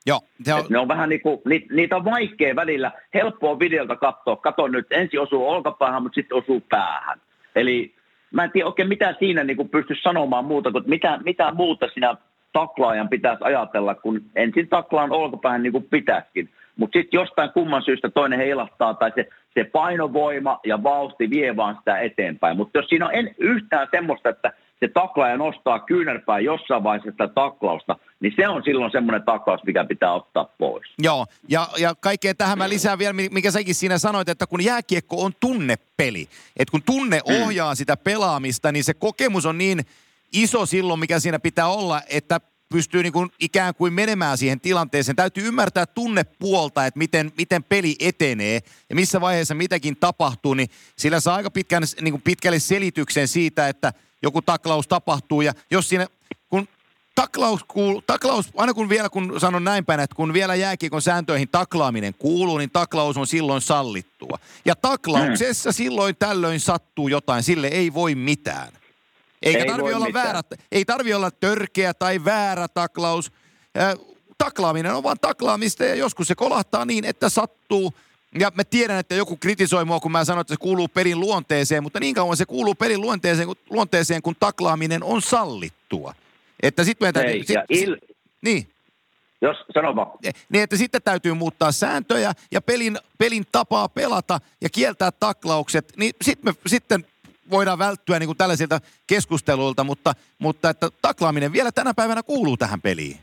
Joo. Se on... ne on vähän niin kuin, niitä on vaikea välillä, helppoa videolta katsoa. Kato nyt, ensin osuu olkapäähän, mutta sitten osuu päähän. Eli mä en tiedä oikein mitä siinä niin kuin pysty sanomaan muuta, kuin mitä, mitä muuta siinä taklaajan pitäisi ajatella, kun ensin taklaan olkapäähän niin kuin pitäisikin. Mutta sitten jostain kumman syystä toinen heilahtaa tai se, se painovoima ja vauhti vie vaan sitä eteenpäin. Mutta jos siinä on en, yhtään semmoista, että se taklaaja nostaa kyynärpää jossain vaiheessa sitä taklausta, niin se on silloin semmoinen taklaus, mikä pitää ottaa pois. Joo, ja, ja kaikkeen tähän mä lisään vielä, mikä säkin siinä sanoit, että kun jääkiekko on tunnepeli, että kun tunne mm. ohjaa sitä pelaamista, niin se kokemus on niin iso silloin, mikä siinä pitää olla, että pystyy niin kuin ikään kuin menemään siihen tilanteeseen. Täytyy ymmärtää tunnepuolta, että miten, miten peli etenee ja missä vaiheessa mitäkin tapahtuu, niin sillä saa aika pitkän, niin kuin pitkälle selityksen siitä, että joku taklaus tapahtuu. Ja jos siinä, kun taklaus, kuuluu, taklaus, aina kun vielä kun sanon näin päin, että kun vielä jääkiekon sääntöihin taklaaminen kuuluu, niin taklaus on silloin sallittua. Ja taklauksessa silloin tällöin sattuu jotain, sille ei voi mitään. Eikä ei tarvi olla väärä, ei tarvi olla törkeä tai väärä taklaus. Äh, taklaaminen on vaan taklaamista ja joskus se kolahtaa niin, että sattuu. Ja mä tiedän, että joku kritisoi mua, kun mä sanon, että se kuuluu pelin luonteeseen, mutta niin kauan se kuuluu pelin luonteeseen, kun, luonteeseen, kun taklaaminen on sallittua. Että sit meidän täytyy... Sit, il... Niin. Jos, sano vaan. Niin, että sitten täytyy muuttaa sääntöjä ja pelin, pelin tapaa pelata ja kieltää taklaukset, niin sit me, sitten voidaan välttyä niin kuin tällaisilta keskusteluilta, mutta, mutta että taklaaminen vielä tänä päivänä kuuluu tähän peliin.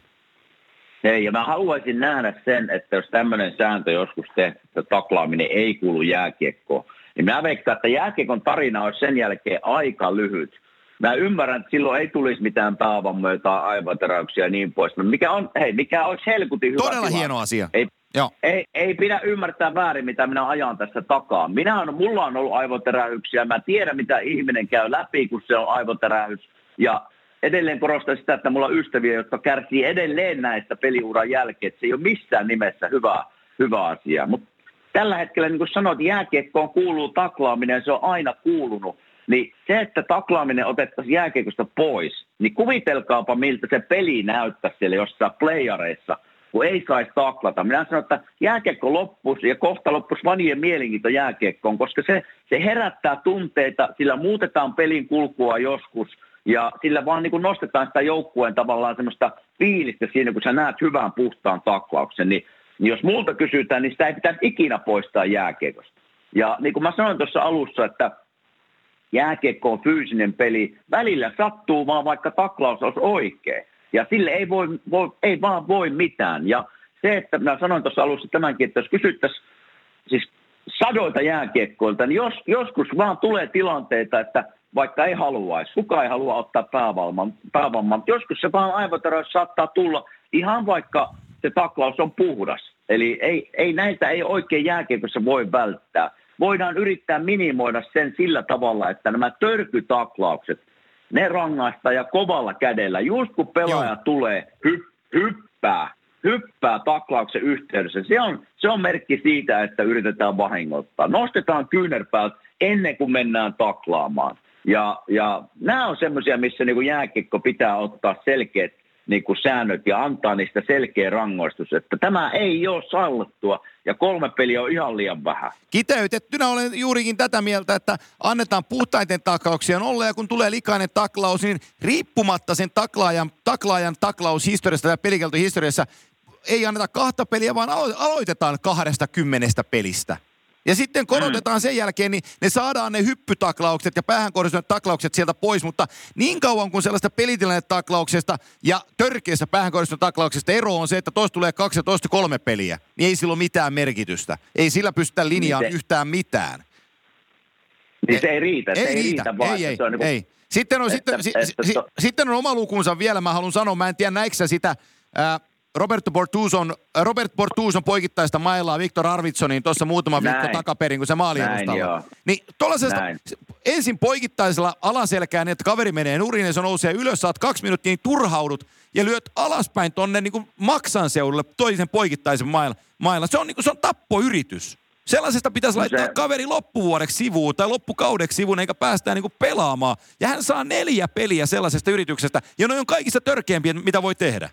Ei, ja mä haluaisin nähdä sen, että jos tämmöinen sääntö joskus tehty, että taklaaminen ei kuulu jääkiekkoon, niin mä veikkaan, että jääkiekon tarina olisi sen jälkeen aika lyhyt. Mä ymmärrän, että silloin ei tulisi mitään taavammoja tai aivoteräyksiä ja niin pois. Mikä, on, hei, mikä olisi helkutin hyvä Todella tilanne. hieno asia. Ei, Joo. Ei, ei pidä ymmärtää väärin, mitä minä ajan tässä takaa. Minä on, mulla on ollut aivoterähyksiä. Mä tiedän, mitä ihminen käy läpi, kun se on aivoterähys. Ja edelleen korostan sitä, että mulla on ystäviä, jotka kärsii edelleen näistä peliuran jälkeen. Se ei ole missään nimessä hyvä, hyvä asia. Mutta tällä hetkellä, niin kuin sanoit, jääkiekkoon kuuluu taklaaminen, se on aina kuulunut. Niin se, että taklaaminen otettaisiin jääkiekosta pois, niin kuvitelkaapa miltä se peli näyttää siellä jossain playareissa – kun ei saisi taklata. Minä sanon, että jääkiekko loppus ja kohta loppus vanien mielenkiinto jääkiekkoon, koska se, se herättää tunteita, sillä muutetaan pelin kulkua joskus ja sillä vaan niin kuin nostetaan sitä joukkueen tavallaan semmoista fiilistä siinä, kun sä näet hyvän puhtaan taklauksen, niin, niin jos multa kysytään, niin sitä ei pitäisi ikinä poistaa jääkiekosta. Ja niin kuin mä sanoin tuossa alussa, että jääkiekko on fyysinen peli, välillä sattuu vaan vaikka taklaus olisi oikein. Ja sille ei, voi, voi, ei vaan voi mitään. Ja se, että minä sanoin tuossa alussa tämänkin, että jos kysyttäisiin siis sadoilta jääkiekkoilta, niin jos, joskus vaan tulee tilanteita, että vaikka ei haluaisi, kukaan ei halua ottaa päävalman, päävalman joskus se vaan aivoteräys saattaa tulla ihan vaikka se taklaus on puhdas. Eli ei, ei näitä ei oikein jääkiekossa voi välttää. Voidaan yrittää minimoida sen sillä tavalla, että nämä törkytaklaukset – ne rangaistaan ja kovalla kädellä. Just kun pelaaja Joo. tulee, hy, hyppää, hyppää taklauksen yhteydessä. Se on, se on merkki siitä, että yritetään vahingoittaa. Nostetaan kyynärpäät ennen kuin mennään taklaamaan. Ja, ja nämä on semmoisia, missä niin jääkikko pitää ottaa selkeät niin kuin säännöt ja antaa niistä selkeä rangaistus, että tämä ei ole sallittua ja kolme peliä on ihan liian vähän. Kiteytettynä olen juurikin tätä mieltä, että annetaan puhtaiten taklauksia nolle ja kun tulee likainen taklaus, niin riippumatta sen taklaajan, taklaajan taklaushistoriasta ja pelikeltohistoriassa ei anneta kahta peliä, vaan aloitetaan kahdesta kymmenestä pelistä. Ja sitten korotetaan sen jälkeen, niin ne saadaan ne hyppytaklaukset ja päähän kohdistuneet taklaukset sieltä pois, mutta niin kauan kuin sellaista pelitilanne-taklauksesta ja törkeästä päähän kohdistuneet taklauksesta ero on se, että toista tulee kaksi ja toista kolme peliä, niin ei sillä ole mitään merkitystä. Ei sillä pystytä linjaan niin se, yhtään mitään. Niin se ei riitä, ei, se ei riitä, riitä vaan. Ei, ei, se on niin kuin, ei. Sitten on, että, sitten, että, si, to... sitten on oma lukunsa vielä, mä haluan sanoa, mä en tiedä näikö sitä, ää, Roberto Bortuzon, Robert Bortuzon poikittaista mailaa Viktor Arvitsoniin tuossa muutama Näin. viikko takaperin, kun se maali edustalla. Niin tuollaisesta ensin poikittaisella alaselkään, niin että kaveri menee nurin ja se nousee ylös, saat kaksi minuuttia, niin turhaudut ja lyöt alaspäin tonne niin kuin maksan seudulle toisen poikittaisen mailla. mailla. Se on, niin kuin, se on tappoyritys. Sellaisesta pitäisi no laittaa se... kaveri loppuvuodeksi sivuun tai loppukaudeksi sivuun, eikä päästään niinku pelaamaan. Ja hän saa neljä peliä sellaisesta yrityksestä, ja ne on kaikista törkeämpiä, mitä voi tehdä.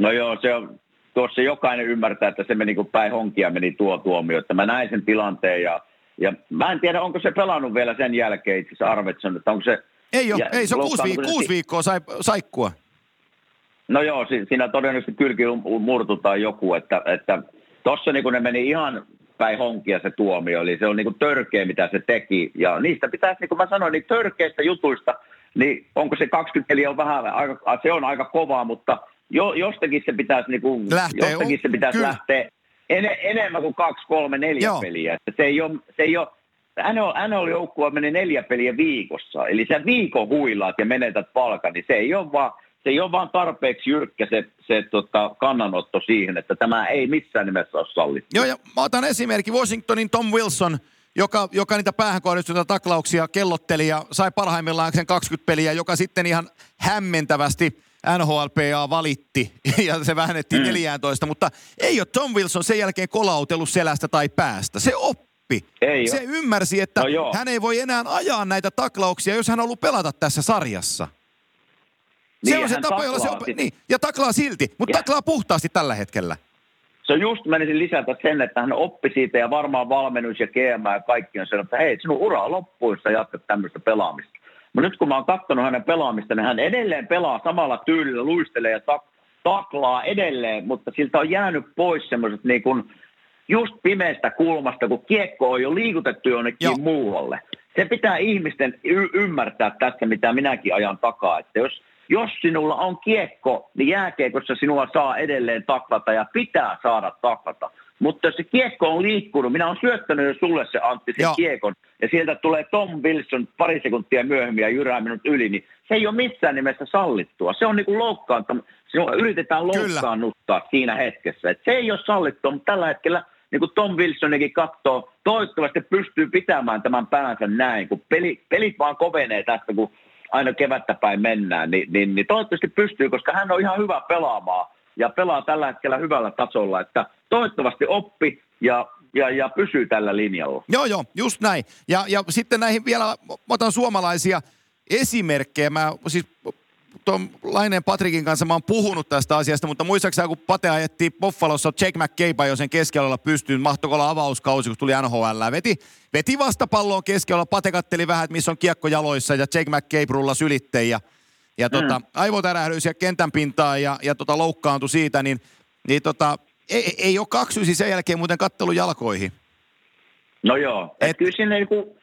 No joo, se on, tuossa jokainen ymmärtää, että se meni kuin päin honkia meni tuo tuomio. Että mä näin sen tilanteen ja, ja mä en tiedä, onko se pelannut vielä sen jälkeen itse asiassa Arvetson, että onko se... Ei ole, ei se on kuusi, viik- kuusi viikkoa sai, saikkua. No joo, siinä todennäköisesti kylki murtutaan joku, että, että tuossa niin ne meni ihan päin honkia se tuomio, eli se on niin kuin törkeä, mitä se teki. Ja niistä pitäisi, niin kuin mä sanoin, niin törkeistä jutuista, niin onko se 24 on vähän, aika, se on aika kovaa, mutta jo, jostakin se pitäisi, niin kuin, lähtee, jostakin se pitäisi kyllä. lähteä en, enemmän kuin kaksi, kolme, neljä Joo. peliä. Että se ei ole, se ei ole NL, NL-joukkue meni neljä peliä viikossa, eli sä viikon huilaat ja menetät palkan, niin se ei ole vaan, se ei ole vaan tarpeeksi jyrkkä se, se tota, kannanotto siihen, että tämä ei missään nimessä ole sallittu. Joo, ja mä otan esimerkki Washingtonin Tom Wilson, joka, joka niitä päähän taklauksia kellotteli ja sai parhaimmillaan sen 20 peliä, joka sitten ihan hämmentävästi – NHLPA valitti ja se vähennettiin mm. 14, mutta ei ole Tom Wilson sen jälkeen kolautellut selästä tai päästä. Se oppi. Ei se ole. ymmärsi, että no hän ei voi enää ajaa näitä taklauksia, jos hän on ollut pelata tässä sarjassa. Niin, se on se tapa, jolla se op... niin, ja taklaa silti, mutta ja. taklaa puhtaasti tällä hetkellä. Se on just, menisin lisätä sen, että hän oppi siitä ja varmaan valmennus ja GM ja kaikki on sanonut, että hei, sinun ura on loppuun, jos jatkat tämmöistä pelaamista. Mutta nyt kun mä oon katsonut hänen pelaamista, niin hän edelleen pelaa samalla tyylillä, luistelee ja tak- taklaa edelleen, mutta siltä on jäänyt pois semmoiset niin kuin just pimeästä kulmasta, kun kiekko on jo liikutettu jonnekin Joo. muualle. Se pitää ihmisten y- ymmärtää tässä, mitä minäkin ajan takaa, että jos, jos sinulla on kiekko, niin jääkiekossa sinua saa edelleen taklata ja pitää saada taklata. Mutta jos se kiekko on liikkunut, minä olen syöttänyt jo sulle se Antti sen Joo. kiekon, ja sieltä tulee Tom Wilson pari sekuntia myöhemmin ja jyrää minut yli, niin se ei ole missään nimessä sallittua. Se on niin kuin loukkaantama. Sinua yritetään loukkaannuttaa Kyllä. siinä hetkessä. Et se ei ole sallittua, mutta tällä hetkellä niin kuin Tom Wilsonikin katsoo, toivottavasti pystyy pitämään tämän päänsä näin, kun peli, pelit vaan kovenee tästä, kun aina kevättä päin mennään, niin, niin, niin toivottavasti pystyy, koska hän on ihan hyvä pelaamaan ja pelaa tällä hetkellä hyvällä tasolla, että toivottavasti oppi ja ja, ja pysyy tällä linjalla. Joo, joo, just näin. Ja, ja sitten näihin vielä, otan suomalaisia esimerkkejä. Mä siis tuon Laineen Patrikin kanssa mä oon puhunut tästä asiasta, mutta muistaakseni kun Pate ajettiin Buffalossa Jack McCabe jo sen keskellä pystyyn, mahtoiko olla avauskausi, kun tuli NHL, veti, veti vastapalloon keskellä, Pate katteli vähän, että missä on kiekko jaloissa ja Jack McCabe rullasi ylitteen ja, ja mm. tota, aivotärähdys ja kentän pintaa ja, ja tota, loukkaantui siitä, niin, niin tota, ei, ei ole kaksi sen jälkeen muuten kattelu jalkoihin. No joo, et, et kyllä sinne niinku,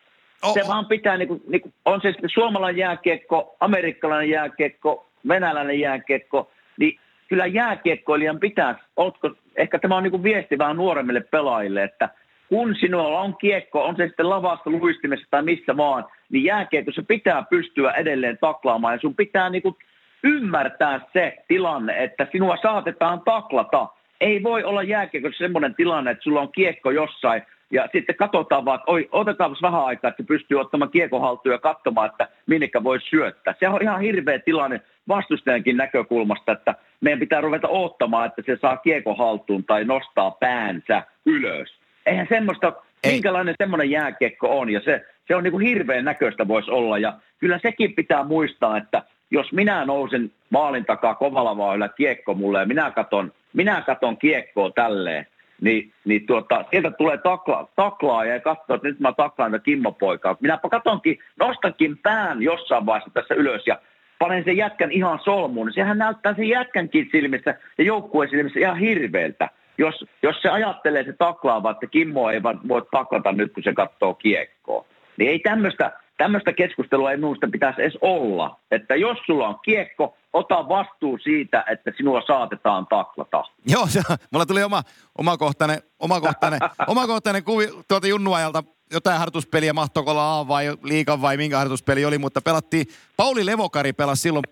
oh, se oh. vaan pitää, niinku, niinku, on se sitten suomalainen jääkiekko, amerikkalainen jääkiekko, venäläinen jääkiekko, niin kyllä jääkiekkoilijan pitää, ootko, ehkä tämä on niinku viesti vähän nuoremmille pelaajille, että kun sinulla on kiekko, on se sitten lavasta, luistimessa tai missä vaan, niin jääkiekossa pitää pystyä edelleen taklaamaan ja sun pitää niinku ymmärtää se tilanne, että sinua saatetaan taklata ei voi olla jääkiekossa semmoinen tilanne, että sulla on kiekko jossain ja sitten katsotaan vaan, että oi, otetaan vähän aikaa, että pystyy ottamaan kiekko haltuun ja katsomaan, että minnekä voi syöttää. Se on ihan hirveä tilanne vastustajankin näkökulmasta, että meidän pitää ruveta ottamaan, että se saa kiekko haltuun tai nostaa päänsä ylös. Eihän semmoista, Ei. minkälainen semmoinen jääkiekko on ja se, se on niin kuin hirveän näköistä voisi olla ja kyllä sekin pitää muistaa, että jos minä nousen maalin takaa kovalla vailla kiekko mulle ja minä katon minä katon kiekkoa tälleen, niin, niin tuota, sieltä tulee takla, taklaa ja katsoo, että nyt mä taklaan tätä Kimmo-poikaa. Minäpä katonkin, nostankin pään jossain vaiheessa tässä ylös ja panen sen jätkän ihan solmuun. Sehän näyttää sen jätkänkin silmissä ja joukkueen silmissä ihan hirveältä. Jos, jos se ajattelee se taklaava, että Kimmo ei voi taklata nyt, kun se katsoo kiekkoa. Niin ei tämmöistä tämmöistä keskustelua ei minusta pitäisi edes olla. Että jos sulla on kiekko, ota vastuu siitä, että sinua saatetaan taklata. Joo, se, mulla tuli oma, omakohtainen, omakohtainen, omakohtainen kuvi tuolta junnuajalta jotain harjoituspeliä, mahtoiko olla A vai liikan vai minkä harjoituspeli oli, mutta pelattiin, Pauli Levokari pelasi silloin,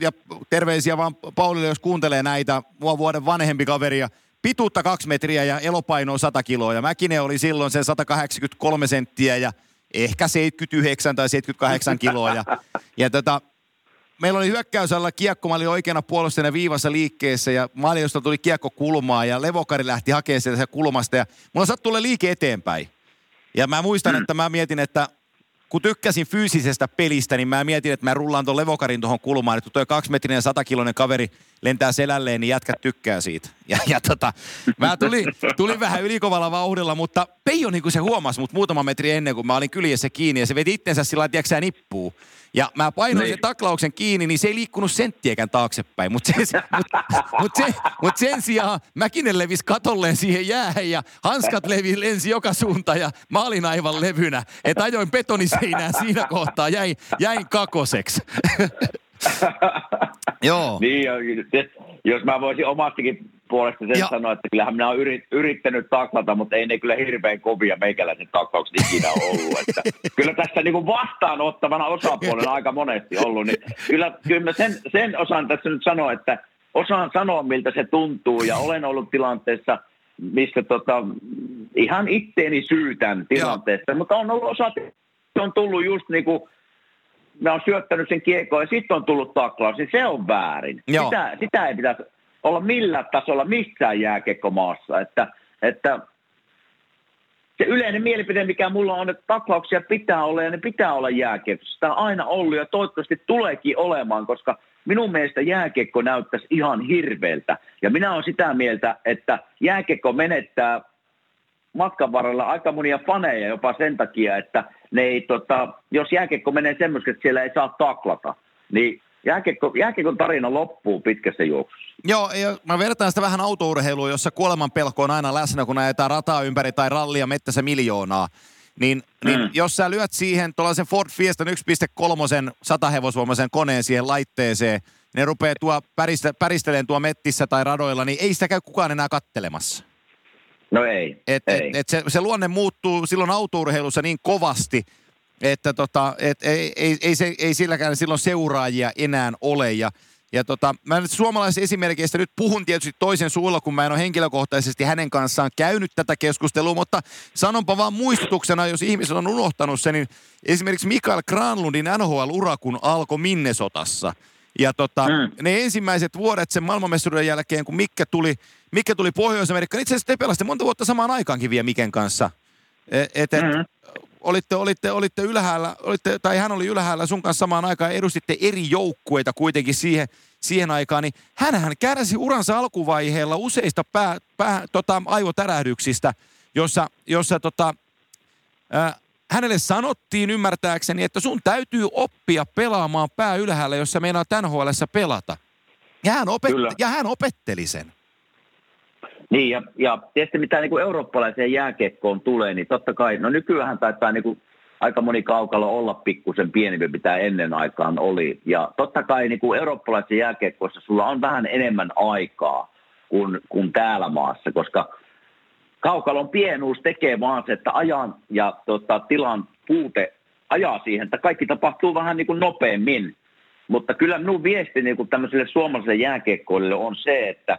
ja terveisiä vaan Paulille, jos kuuntelee näitä, mua vuoden vanhempi kaveri, ja pituutta kaksi metriä ja elopainoa 100 kiloa, ja Mäkinen oli silloin sen 183 senttiä, ja ehkä 79 tai 78 kiloa. Ja, ja tota, meillä oli hyökkäysalla kiekko, mä olin oikeana puolustajana viivassa liikkeessä ja maaliosta tuli kiekko kulmaa ja Levokari lähti hakemaan sieltä kulmasta ja mulla sattui liike eteenpäin. Ja mä muistan, mm. että mä mietin, että kun tykkäsin fyysisestä pelistä, niin mä mietin, että mä rullaan tuon levokarin tuohon kulmaan, että tuo kaksimetrinen satakiloinen kaveri lentää selälleen, niin jätkät tykkää siitä. Ja, ja tota, mä tulin, tulin vähän ylikovalla vauhdilla, mutta Peijo niin kuin se huomasi mut muutama metri ennen kuin mä olin kyljessä kiinni ja se veti itsensä sillä lailla, nippuu. Ja mä painoin niin. sen taklauksen kiinni, niin se ei liikkunut senttiäkään taaksepäin. Mutta se, mut, mut se, mut sen sijaan Mäkinen levisi katolleen siihen jäähän ja hanskat levi, lensi joka suuntaan ja mä olin aivan levynä. Että ajoin betoniseinään siinä kohtaa, jäin, jäin kakoseksi. Joo. Niin, jos mä voisin omastakin puolesta sen ja. sanoa, että kyllähän minä olen yrit, yrittänyt taklata, mutta ei ne kyllä hirveän kovia meikäläisen taklaukset ikinä ollut. Että kyllä tässä niin kuin vastaanottavana osapuolena aika monesti ollut, niin kyllä, kyllä mä sen, sen osaan tässä nyt sanoa, että osaan sanoa, miltä se tuntuu, ja olen ollut tilanteessa, missä tota, ihan itteeni syytän tilanteessa, ja. mutta on ollut osa, on tullut just niin kuin mä oon syöttänyt sen kiekkoon ja sitten on tullut taklaus, niin se on väärin. Sitä, sitä ei pitäisi olla millään tasolla missään jääkekkomaassa. Että, että se yleinen mielipide, mikä mulla on, että taklauksia pitää olla ja ne pitää olla jääkiekossa. Sitä on aina ollut ja toivottavasti tuleekin olemaan, koska minun mielestä jääkiekko näyttäisi ihan hirveältä. Ja minä olen sitä mieltä, että jääkiekko menettää matkan varrella aika monia faneja jopa sen takia, että ne ei, tota, jos jääkiekko menee semmoisesti, että siellä ei saa taklata, niin jääkiekko, jääkiekon tarina loppuu pitkässä juoksussa. Joo, ja mä vertaan sitä vähän autourheiluun, jossa kuoleman pelko on aina läsnä, kun ajetaan rataa ympäri tai rallia mettässä miljoonaa. Niin, niin mm. jos sä lyöt siihen tuollaisen Ford Fiestan 1.3 satahevosvoimaisen koneen siihen laitteeseen, ne rupeaa tuo päristä, päristeleen tuo mettissä tai radoilla, niin ei sitä käy kukaan enää kattelemassa. No ei. Et, ei. Et, et se, se luonne muuttuu silloin autourheilussa niin kovasti, että tota, et ei, ei, ei, se, ei silläkään silloin seuraajia enää ole. Ja, ja tota, mä nyt suomalaisista esimerkkeistä nyt puhun tietysti toisen suulla, kun mä en ole henkilökohtaisesti hänen kanssaan käynyt tätä keskustelua, mutta sanonpa vaan muistutuksena, jos ihmiset on unohtanut sen, niin esimerkiksi Mikael Granlundin NHL-ura, kun alkoi Minnesotassa – ja tota, mm. ne ensimmäiset vuodet sen maailmanmestaruuden jälkeen, kun Mikke tuli, Mikke tuli Pohjois-Amerikkaan, itse asiassa te pelasitte monta vuotta samaan aikaankin vielä Miken kanssa. Et, et, mm. Olitte, olitte, olitte ylhäällä, olitte, tai hän oli ylhäällä sun kanssa samaan aikaan, edustitte eri joukkueita kuitenkin siihen, siihen aikaan, niin hänhän kärsi uransa alkuvaiheella useista pää, pää, tota, aivotärähdyksistä, jossa, jossa tota, äh, hänelle sanottiin ymmärtääkseni, että sun täytyy oppia pelaamaan pää ylhäällä, jos sä meinaa NHL pelata. Ja hän, opet- ja hän opetteli sen. Niin, ja, ja tietysti mitä niin kuin eurooppalaiseen jääkiekkoon tulee, niin totta kai, no nykyään taitaa niin kuin aika moni kaukalo olla pikkusen pienempi, mitä ennen aikaan oli. Ja totta kai niin kuin eurooppalaisessa jääkiekkoissa sulla on vähän enemmän aikaa kuin, kuin täällä maassa, koska – kaukalon pienuus tekee vaan se, että ajan ja tota, tilan puute ajaa siihen, että kaikki tapahtuu vähän niin kuin nopeammin. Mutta kyllä minun viesti niin kuin tämmöiselle suomalaiselle jääkiekkoille on se, että,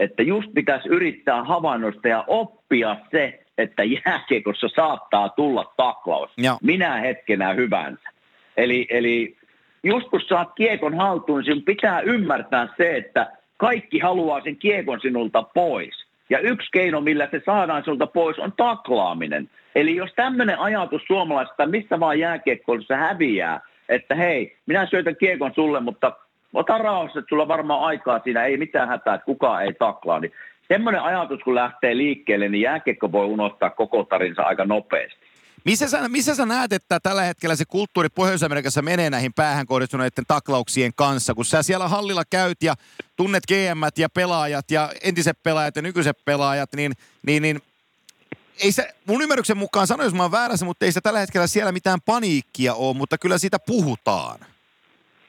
että just pitäisi yrittää havainnoista ja oppia se, että jääkiekossa saattaa tulla taklaus. Ja. Minä hetkenä hyvänsä. Eli, eli just kun saat kiekon haltuun, niin pitää ymmärtää se, että kaikki haluaa sen kiekon sinulta pois. Ja yksi keino, millä se saadaan sinulta pois, on taklaaminen. Eli jos tämmöinen ajatus suomalaisesta, missä vaan jääkiekkoilussa häviää, että hei, minä syötän kiekon sulle, mutta ota rauhassa, että sulla varmaan aikaa siinä, ei mitään hätää, että kukaan ei taklaa. Niin semmoinen ajatus, kun lähtee liikkeelle, niin jääkiekko voi unohtaa koko tarinsa aika nopeasti. Missä sä, missä sä näet, että tällä hetkellä se kulttuuri Pohjois-Amerikassa menee näihin päähän kohdistuneiden taklauksien kanssa? Kun sä siellä hallilla käyt ja tunnet gm ja pelaajat ja entiset pelaajat ja nykyiset pelaajat, niin, niin, niin ei se, mun ymmärryksen mukaan, sano jos mä oon väärässä, mutta ei se tällä hetkellä siellä mitään paniikkia ole, mutta kyllä siitä puhutaan.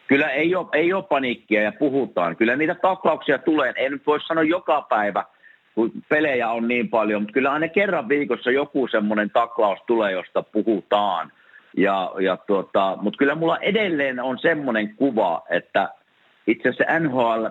Kyllä ei ole, ei ole paniikkia ja puhutaan. Kyllä niitä taklauksia tulee. En nyt voi sanoa joka päivä, kun pelejä on niin paljon, mutta kyllä aina kerran viikossa joku semmoinen taklaus tulee, josta puhutaan. Ja, ja tuota, mutta kyllä mulla edelleen on semmoinen kuva, että itse asiassa NHL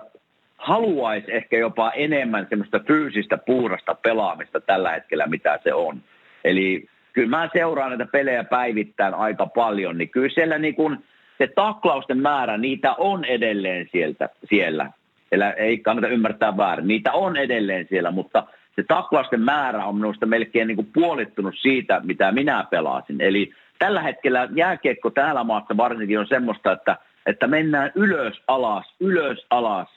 haluaisi ehkä jopa enemmän semmoista fyysistä puurasta pelaamista tällä hetkellä, mitä se on. Eli kyllä mä seuraan näitä pelejä päivittäin aika paljon, niin kyllä siellä niin kuin se taklausten määrä, niitä on edelleen sieltä, siellä. Eli ei kannata ymmärtää väärin. Niitä on edelleen siellä, mutta se taklausten määrä on minusta melkein niin kuin puolittunut siitä, mitä minä pelasin. Eli tällä hetkellä jääkiekko täällä maassa varsinkin on semmoista, että, että mennään ylös, alas, ylös, alas.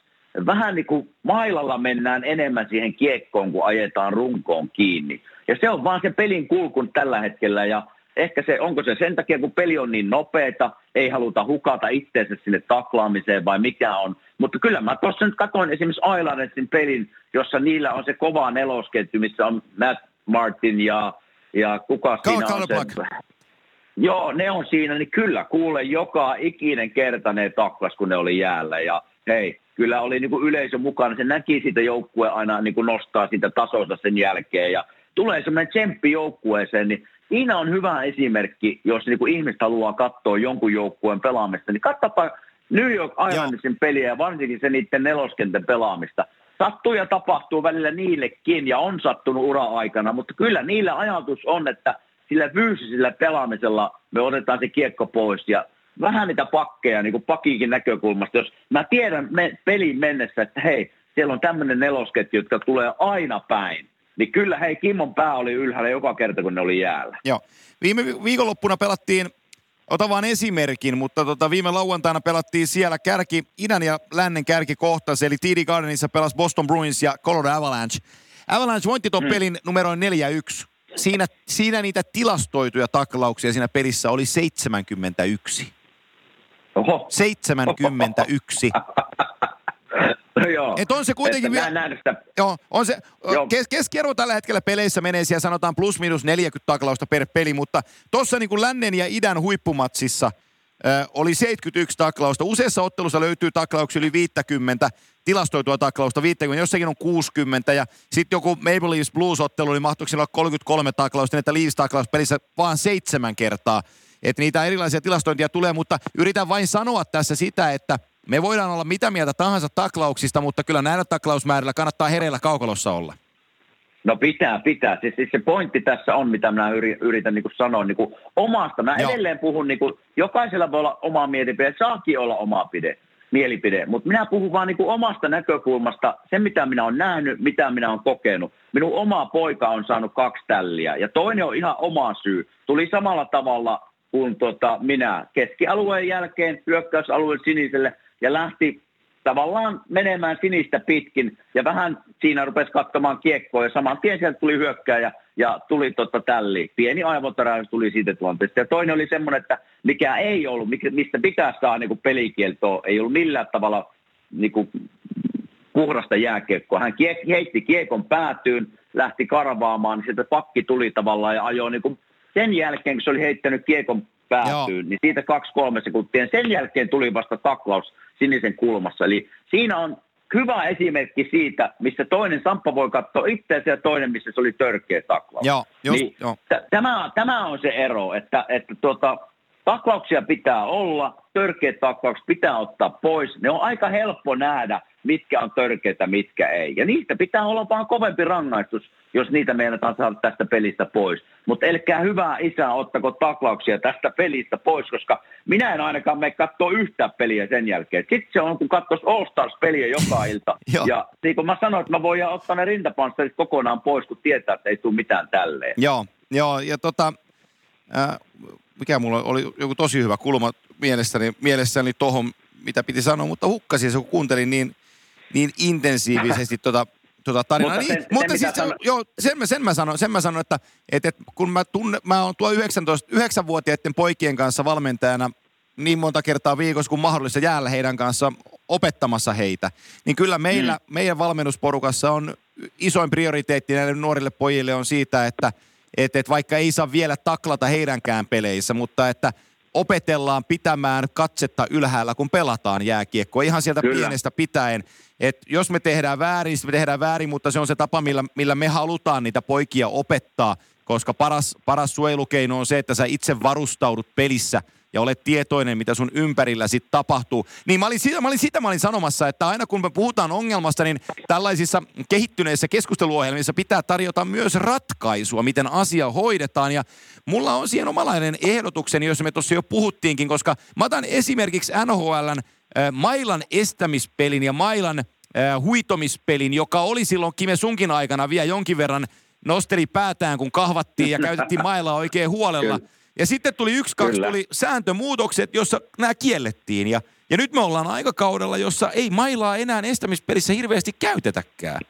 Vähän niin kuin mailalla mennään enemmän siihen kiekkoon, kun ajetaan runkoon kiinni. Ja se on vaan se pelin kulkun tällä hetkellä ja ehkä se, onko se sen takia, kun peli on niin nopeeta, ei haluta hukata itseensä sille taklaamiseen vai mikä on. Mutta kyllä mä tuossa nyt katsoin esimerkiksi Islandsin pelin, jossa niillä on se kova nelosketju, missä on Matt Martin ja, ja kuka siinä on se... Joo, ne on siinä, niin kyllä kuule joka ikinen kerta ne taklas, kun ne oli jäällä. Ja hei, kyllä oli niin kuin yleisö mukana. Se näki siitä joukkueen aina niin kuin nostaa siitä tasosta sen jälkeen. Ja tulee semmoinen tsemppi joukkueeseen, niin siinä on hyvä esimerkki, jos niin kuin ihmiset haluaa katsoa jonkun joukkueen pelaamista, niin katsopa New York Islandsin peliä ja varsinkin se niiden neloskenten pelaamista. Sattuu ja tapahtuu välillä niillekin ja on sattunut ura-aikana, mutta kyllä niillä ajatus on, että sillä fyysisellä pelaamisella me otetaan se kiekko pois ja vähän niitä pakkeja niin kuin pakiikin näkökulmasta. Jos mä tiedän me, pelin mennessä, että hei, siellä on tämmöinen nelosketju, jotka tulee aina päin, niin kyllä hei, Kimmon pää oli ylhäällä joka kerta, kun ne oli jäällä. Joo. Viime viikonloppuna pelattiin, ota vaan esimerkin, mutta tota, viime lauantaina pelattiin siellä kärki, idän ja lännen kärki kohtasi, eli TD Gardenissa pelasi Boston Bruins ja Colorado Avalanche. Avalanche voitti tuon hmm. pelin numeroin 4-1. Siinä, siinä niitä tilastoituja taklauksia siinä pelissä oli 71. Oho. 71. Joo. Et on se kuitenkin vielä... Sitä. Joo, on se, joo. Kes, keskiarvo tällä hetkellä peleissä menee siellä sanotaan plus minus 40 taklausta per peli, mutta tuossa niin kuin lännen ja idän huippumatsissa ö, oli 71 taklausta. Useassa ottelussa löytyy taklauksia yli 50, tilastoitua taklausta 50, jossakin on 60 ja sitten joku Maple Leafs Blues-ottelu, niin mahtuuko olla 33 taklausta, niin että Leafs taklaus pelissä vaan seitsemän kertaa. Että niitä erilaisia tilastointia tulee, mutta yritän vain sanoa tässä sitä, että – me voidaan olla mitä mieltä tahansa taklauksista, mutta kyllä näillä taklausmäärillä kannattaa hereillä kaukalossa olla. No pitää, pitää. Siis, siis se pointti tässä on, mitä minä yritän niin kuin sanoa niin kuin omasta. Mä Joo. edelleen puhun, niin kuin, jokaisella voi olla oma mielipide, saakin olla oma pide, mielipide, mutta minä puhun vaan niin kuin omasta näkökulmasta, se mitä minä olen nähnyt, mitä minä olen kokenut. Minun oma poika on saanut kaksi tälliä ja toinen on ihan oma syy. Tuli samalla tavalla kuin tota, minä keskialueen jälkeen hyökkäysalueen siniselle – ja lähti tavallaan menemään sinistä pitkin ja vähän siinä rupesi katsomaan kiekkoa ja saman tien sieltä tuli hyökkääjä ja tuli totta tälli. Pieni aivotaräys tuli siitä tilanteesta. Ja toinen oli semmoinen, että mikä ei ollut, mistä pitää saada niin kuin pelikieltoa, ei ollut millään tavalla niin kuin puhdasta jääkiekkoa. Hän kiek- heitti kiekon päätyyn, lähti karvaamaan, niin sieltä pakki tuli tavallaan ja ajoi niin kuin sen jälkeen, kun se oli heittänyt kiekon päätyyn, niin siitä kaksi-kolme sekuntia. Sen jälkeen tuli vasta taklaus sinisen kulmassa. Eli siinä on hyvä esimerkki siitä, missä toinen Samppa voi katsoa itseänsä ja toinen, missä se oli törkeä taklaus. Joo, just, niin joo. T- tämä, tämä on se ero, että, että tuota, taklauksia pitää olla, törkeät taklaukset pitää ottaa pois. Ne on aika helppo nähdä, mitkä on törkeitä, mitkä ei. Ja niistä pitää olla vaan kovempi rangaistus, jos niitä meinataan saada tästä pelistä pois. Mutta elkää hyvää isää, ottako taklauksia tästä pelistä pois, koska minä en ainakaan mene katsoa yhtään peliä sen jälkeen. Sitten se on, kun katsoisi All Stars-peliä joka ilta. ja niin kuin mä sanoin, että mä voin ottaa ne rintapanssarit kokonaan pois, kun tietää, että ei tule mitään tälleen. Joo, joo ja tota, äh, mikä mulla oli joku tosi hyvä kulma mielessäni, mielessäni tohon, mitä piti sanoa, mutta hukkasin se, kun kuuntelin niin, niin intensiivisesti tota, tota tarinaa. Mutta, niin, mutta siis, sano... joo, sen, mä, sen, mä sanon, sen mä sanon, että, että, että kun mä, tunne, mä oon tuo 19, 9-vuotiaiden poikien kanssa valmentajana niin monta kertaa viikossa kuin mahdollista jäällä heidän kanssa opettamassa heitä, niin kyllä meillä, mm. meidän valmennusporukassa on isoin prioriteetti näille nuorille pojille on siitä, että, että, että vaikka ei saa vielä taklata heidänkään peleissä, mutta että – opetellaan pitämään katsetta ylhäällä, kun pelataan jääkiekkoa. Ihan sieltä Kyllä. pienestä pitäen. Et jos me tehdään väärin, me tehdään väärin, mutta se on se tapa, millä, millä me halutaan niitä poikia opettaa, koska paras, paras suojelukeino on se, että sä itse varustaudut pelissä ja olet tietoinen, mitä sun ympärillä sitten tapahtuu. Niin mä olin, sitä, mä olin sitä mä olin sanomassa, että aina kun me puhutaan ongelmasta, niin tällaisissa kehittyneissä keskusteluohjelmissa pitää tarjota myös ratkaisua, miten asia hoidetaan. Ja mulla on siihen omalainen ehdotukseni, jossa me tuossa jo puhuttiinkin, koska mä otan esimerkiksi NHLn äh, mailan estämispelin ja mailan äh, huitomispelin, joka oli silloin Kime sunkin aikana vielä jonkin verran nosteli päätään, kun kahvattiin ja käytettiin mailaa oikein huolella. Kyllä. Ja sitten tuli yksi, kaksi, Kyllä. tuli sääntömuutokset, jossa nämä kiellettiin. Ja, ja nyt me ollaan aikakaudella, jossa ei mailaa enää estämispelissä hirveästi käytetäkään.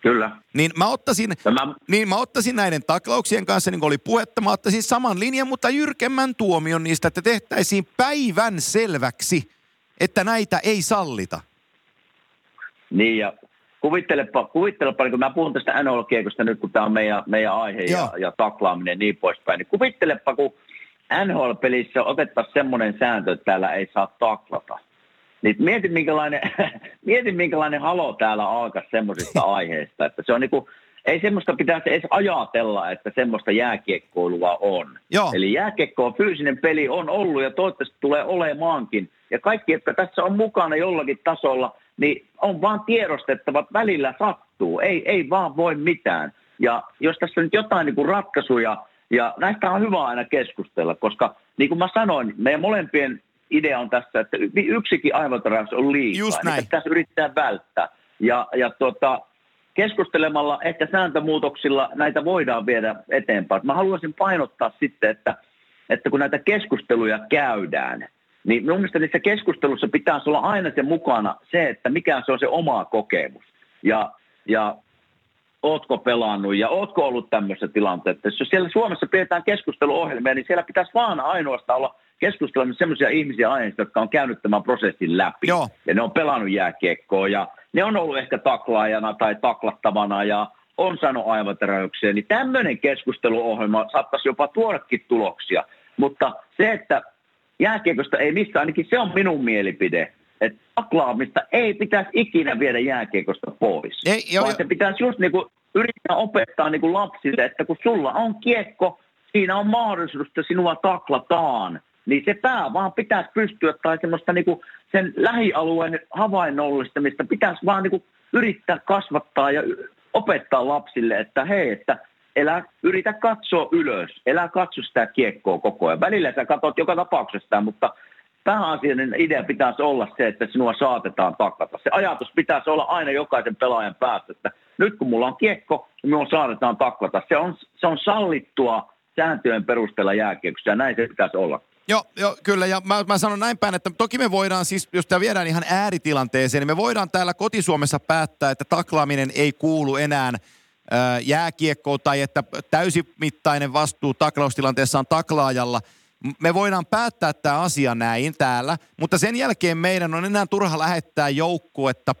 Kyllä. Niin mä ottaisin, Tämä... niin mä ottaisin näiden taklauksien kanssa, niin kuin oli puhetta, mä ottaisin saman linjan, mutta jyrkemmän tuomion niistä, että tehtäisiin päivän selväksi, että näitä ei sallita. Niin ja kuvittelepa, kuvittelepa, niin kun mä puhun tästä NHL-kiekosta nyt, kun tämä on meidän, meidän aihe ja, ja taklaaminen ja niin poispäin, niin kuvittelepa, kun NHL-pelissä otettaisiin semmoinen sääntö, että täällä ei saa taklata. Niin mieti minkälainen, mieti minkälainen halo täällä alkaa semmoisista aiheista, että se on niinku, ei semmoista pitäisi edes ajatella, että semmoista jääkiekkoilua on. Joo. Eli jääkiekko on fyysinen peli, on ollut ja toivottavasti tulee olemaankin. Ja kaikki, jotka tässä on mukana jollakin tasolla, niin on vaan tiedostettava, että välillä sattuu. Ei, ei vaan voi mitään. Ja jos tässä nyt jotain niin kuin ratkaisuja, ja näistä on hyvä aina keskustella, koska niin kuin mä sanoin, meidän molempien idea on tässä, että yksikin aivotäräys on liikaa. Just näin. Pitäisi yrittää välttää. Ja, ja tuota, keskustelemalla, ehkä sääntömuutoksilla näitä voidaan viedä eteenpäin. Mä haluaisin painottaa sitten, että, että kun näitä keskusteluja käydään, niin minun mielestä niissä keskustelussa pitäisi olla aina se mukana se, että mikä se on se oma kokemus. Ja, ja ootko pelannut ja ootko ollut tämmöisessä tilanteessa. Jos siellä Suomessa pidetään keskusteluohjelmia, niin siellä pitäisi vaan ainoastaan olla keskustelemassa sellaisia ihmisiä aineista, jotka on käynyt tämän prosessin läpi. Joo. Ja ne on pelannut jääkiekkoa ja ne on ollut ehkä taklaajana tai taklattavana ja on saanut aivoteräyksiä. Niin tämmöinen keskusteluohjelma saattaisi jopa tuodakin tuloksia. Mutta se, että jääkiekosta ei missään, ainakin se on minun mielipide, että taklaamista ei pitäisi ikinä viedä jääkiekosta pois. Ei, jo, vaan jo. se pitäisi just niin kuin yrittää opettaa niin kuin lapsille, että kun sulla on kiekko, siinä on mahdollisuus, että sinua taklataan. Niin se pää vaan pitäisi pystyä, tai semmoista niin kuin sen lähialueen havainnollistamista pitäisi vaan niin kuin yrittää kasvattaa ja opettaa lapsille, että hei, että elä, yritä katsoa ylös, elä katso sitä kiekkoa koko ajan. Välillä sä katsot joka tapauksessa mutta pääasiallinen idea pitäisi olla se, että sinua saatetaan takata. Se ajatus pitäisi olla aina jokaisen pelaajan päässä, että nyt kun mulla on kiekko, niin minua saatetaan takata. Se on, se on sallittua sääntöjen perusteella jääkiekossa ja näin se pitäisi olla. Joo, jo, kyllä. Ja mä, mä sanon näin päin, että toki me voidaan siis, jos tämä viedään ihan ääritilanteeseen, niin me voidaan täällä kotisuomessa päättää, että taklaaminen ei kuulu enää jääkiekkoon tai että täysimittainen vastuu taklaustilanteessa on taklaajalla – me voidaan päättää tämä asia näin täällä, mutta sen jälkeen meidän on enää turha lähettää joukkuetta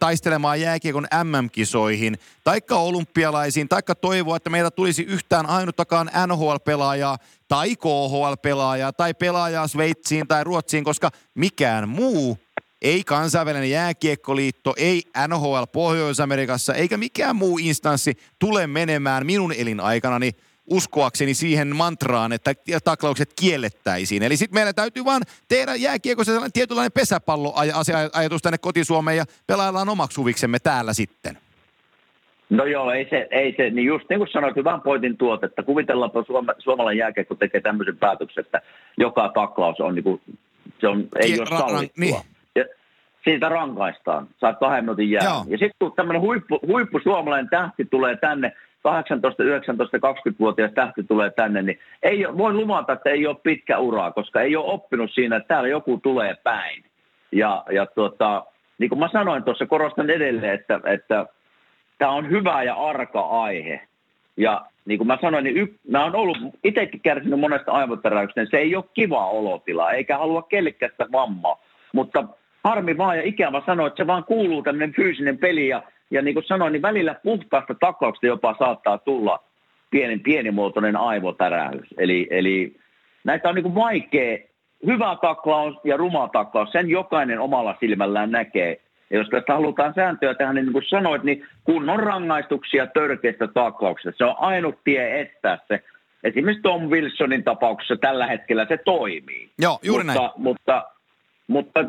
taistelemaan jääkiekon MM-kisoihin, taikka olympialaisiin, taikka toivoa, että meillä tulisi yhtään ainuttakaan NHL-pelaajaa tai KHL-pelaajaa tai pelaajaa Sveitsiin tai Ruotsiin, koska mikään muu ei kansainvälinen jääkiekkoliitto, ei NHL Pohjois-Amerikassa, eikä mikään muu instanssi tule menemään minun elinaikanani uskoakseni siihen mantraan, että taklaukset kiellettäisiin. Eli sitten meillä täytyy vaan tehdä jääkiekossa sellainen tietynlainen pesäpalloajatus tänne kotisuomeen ja pelaillaan omaksi huviksemme täällä sitten. No joo, ei se, ei se, niin just niin kuin sanoit, hyvän pointin tuot, että kuvitellaanpa suoma, suomalainen jääkiekko tekee tämmöisen päätöksen, että joka taklaus on niin kuin, se on, ei Ki- ole sallittua. Niin. Siitä rankaistaan, saat kahden minuutin jää. Ja sitten kun tämmöinen huippu, huippu suomalainen tähti tulee tänne, 18, 19, 20-vuotias tähti tulee tänne, niin ei, voi luvata, että ei ole pitkä uraa, koska ei ole oppinut siinä, että täällä joku tulee päin. Ja, ja tuota, niin kuin mä sanoin tuossa, korostan edelleen, että, että tämä on hyvä ja arka aihe. Ja niin kuin mä sanoin, niin y- mä oon ollut itsekin kärsinyt monesta aivotäräyksestä, niin se ei ole kiva olotila, eikä halua kellekään sitä vammaa. Mutta harmi vaan ja ikävä sanoa, että se vaan kuuluu tämmöinen fyysinen peli ja ja niin kuin sanoin, niin välillä puhtaasta taklauksesta jopa saattaa tulla pieni, pienimuotoinen aivotäräys. Eli, eli näitä on niin kuin vaikea, hyvä taklaus ja ruma taklaus, sen jokainen omalla silmällään näkee. Ja jos tästä halutaan sääntöä tehdä, niin, niin kuin sanoit, niin kunnon rangaistuksia törkeistä taklauksista. Se on ainut tie estää se esimerkiksi Tom Wilsonin tapauksessa tällä hetkellä se toimii. Joo, juuri mutta, näin. Mutta, mutta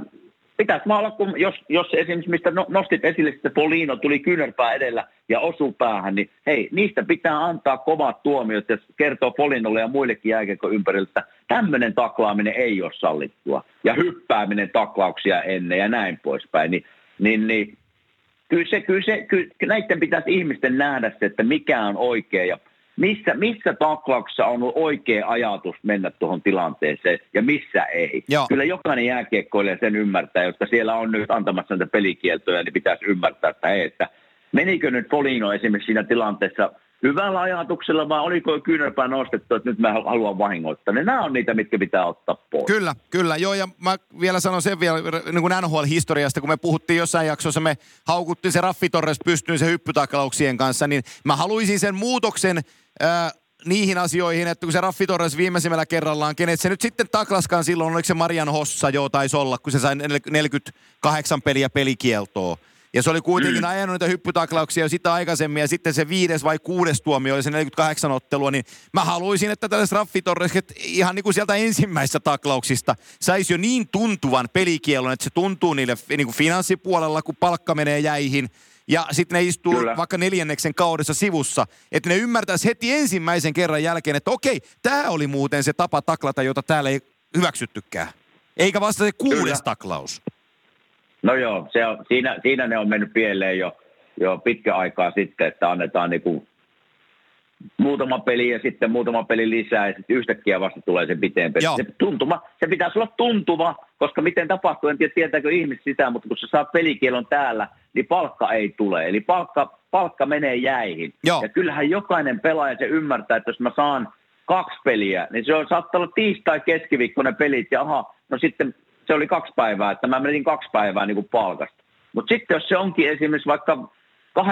pitäisi olla, kun jos, jos esimerkiksi mistä no, nostit esille, että Polino tuli kyynärpää edellä ja osuu päähän, niin hei, niistä pitää antaa kovat tuomiot ja kertoo Polinolle ja muillekin jääkiekko ympärillä, että tämmöinen taklaaminen ei ole sallittua ja hyppääminen taklauksia ennen ja näin poispäin, niin, niin, niin kyllä, se, kyllä, se, kyllä näiden pitäisi ihmisten nähdä se, että mikä on oikea ja missä, missä taklauksessa on ollut oikea ajatus mennä tuohon tilanteeseen ja missä ei. Joo. Kyllä jokainen jääkiekkoilija sen ymmärtää, jotka siellä on nyt antamassa näitä pelikieltoja, niin pitäisi ymmärtää, että hei, että menikö nyt Polino esimerkiksi siinä tilanteessa hyvällä ajatuksella vai oliko kyynärpää nostettu, että nyt mä haluan vahingoittaa. Niin nämä on niitä, mitkä pitää ottaa pois. Kyllä, kyllä. Joo, ja mä vielä sanon sen vielä niin kuin NHL-historiasta, kun me puhuttiin jossain jaksossa, me haukuttiin se Raffi Torres pystyyn se hyppytaklauksien kanssa, niin mä haluaisin sen muutoksen äh, niihin asioihin, että kun se Raffi Torres viimeisimmällä kerrallaan, kenet se nyt sitten taklaskaan silloin, oliko se Marian Hossa jo taisi olla, kun se sai 48 peliä pelikieltoa. Ja se oli kuitenkin mm. ajanut niitä hyppytaklauksia sitä aikaisemmin, ja sitten se viides vai kuudes tuomio oli se 48 ottelua, niin mä haluaisin, että tällaiset Raffi Torres, ihan niin kuin sieltä ensimmäisistä taklauksista saisi jo niin tuntuvan pelikielon, että se tuntuu niille niin kuin finanssipuolella, kun palkka menee jäihin, ja sitten ne istuu Kyllä. vaikka neljänneksen kaudessa sivussa, että ne ymmärtäisi heti ensimmäisen kerran jälkeen, että okei, tämä oli muuten se tapa taklata, jota täällä ei hyväksyttykään. Eikä vasta se kuudes Kyllä. taklaus. No joo, se on, siinä, siinä ne on mennyt pieleen jo, jo pitkä aikaa sitten, että annetaan niinku muutama peli ja sitten muutama peli lisää ja sitten yhtäkkiä vasta tulee se piteen peli. Se, tuntuma, se pitäisi olla tuntuva, koska miten tapahtuu, en tiedä tietääkö ihmiset sitä, mutta kun sä saat pelikielon täällä, niin palkka ei tule. Eli palkka, palkka menee jäihin. Joo. Ja kyllähän jokainen pelaaja se ymmärtää, että jos mä saan kaksi peliä, niin se on saattaa olla tiistai keskiviikkoinen pelit ja aha, no sitten se oli kaksi päivää, että mä menin kaksi päivää niin kuin palkasta. Mutta sitten jos se onkin esimerkiksi vaikka 8-12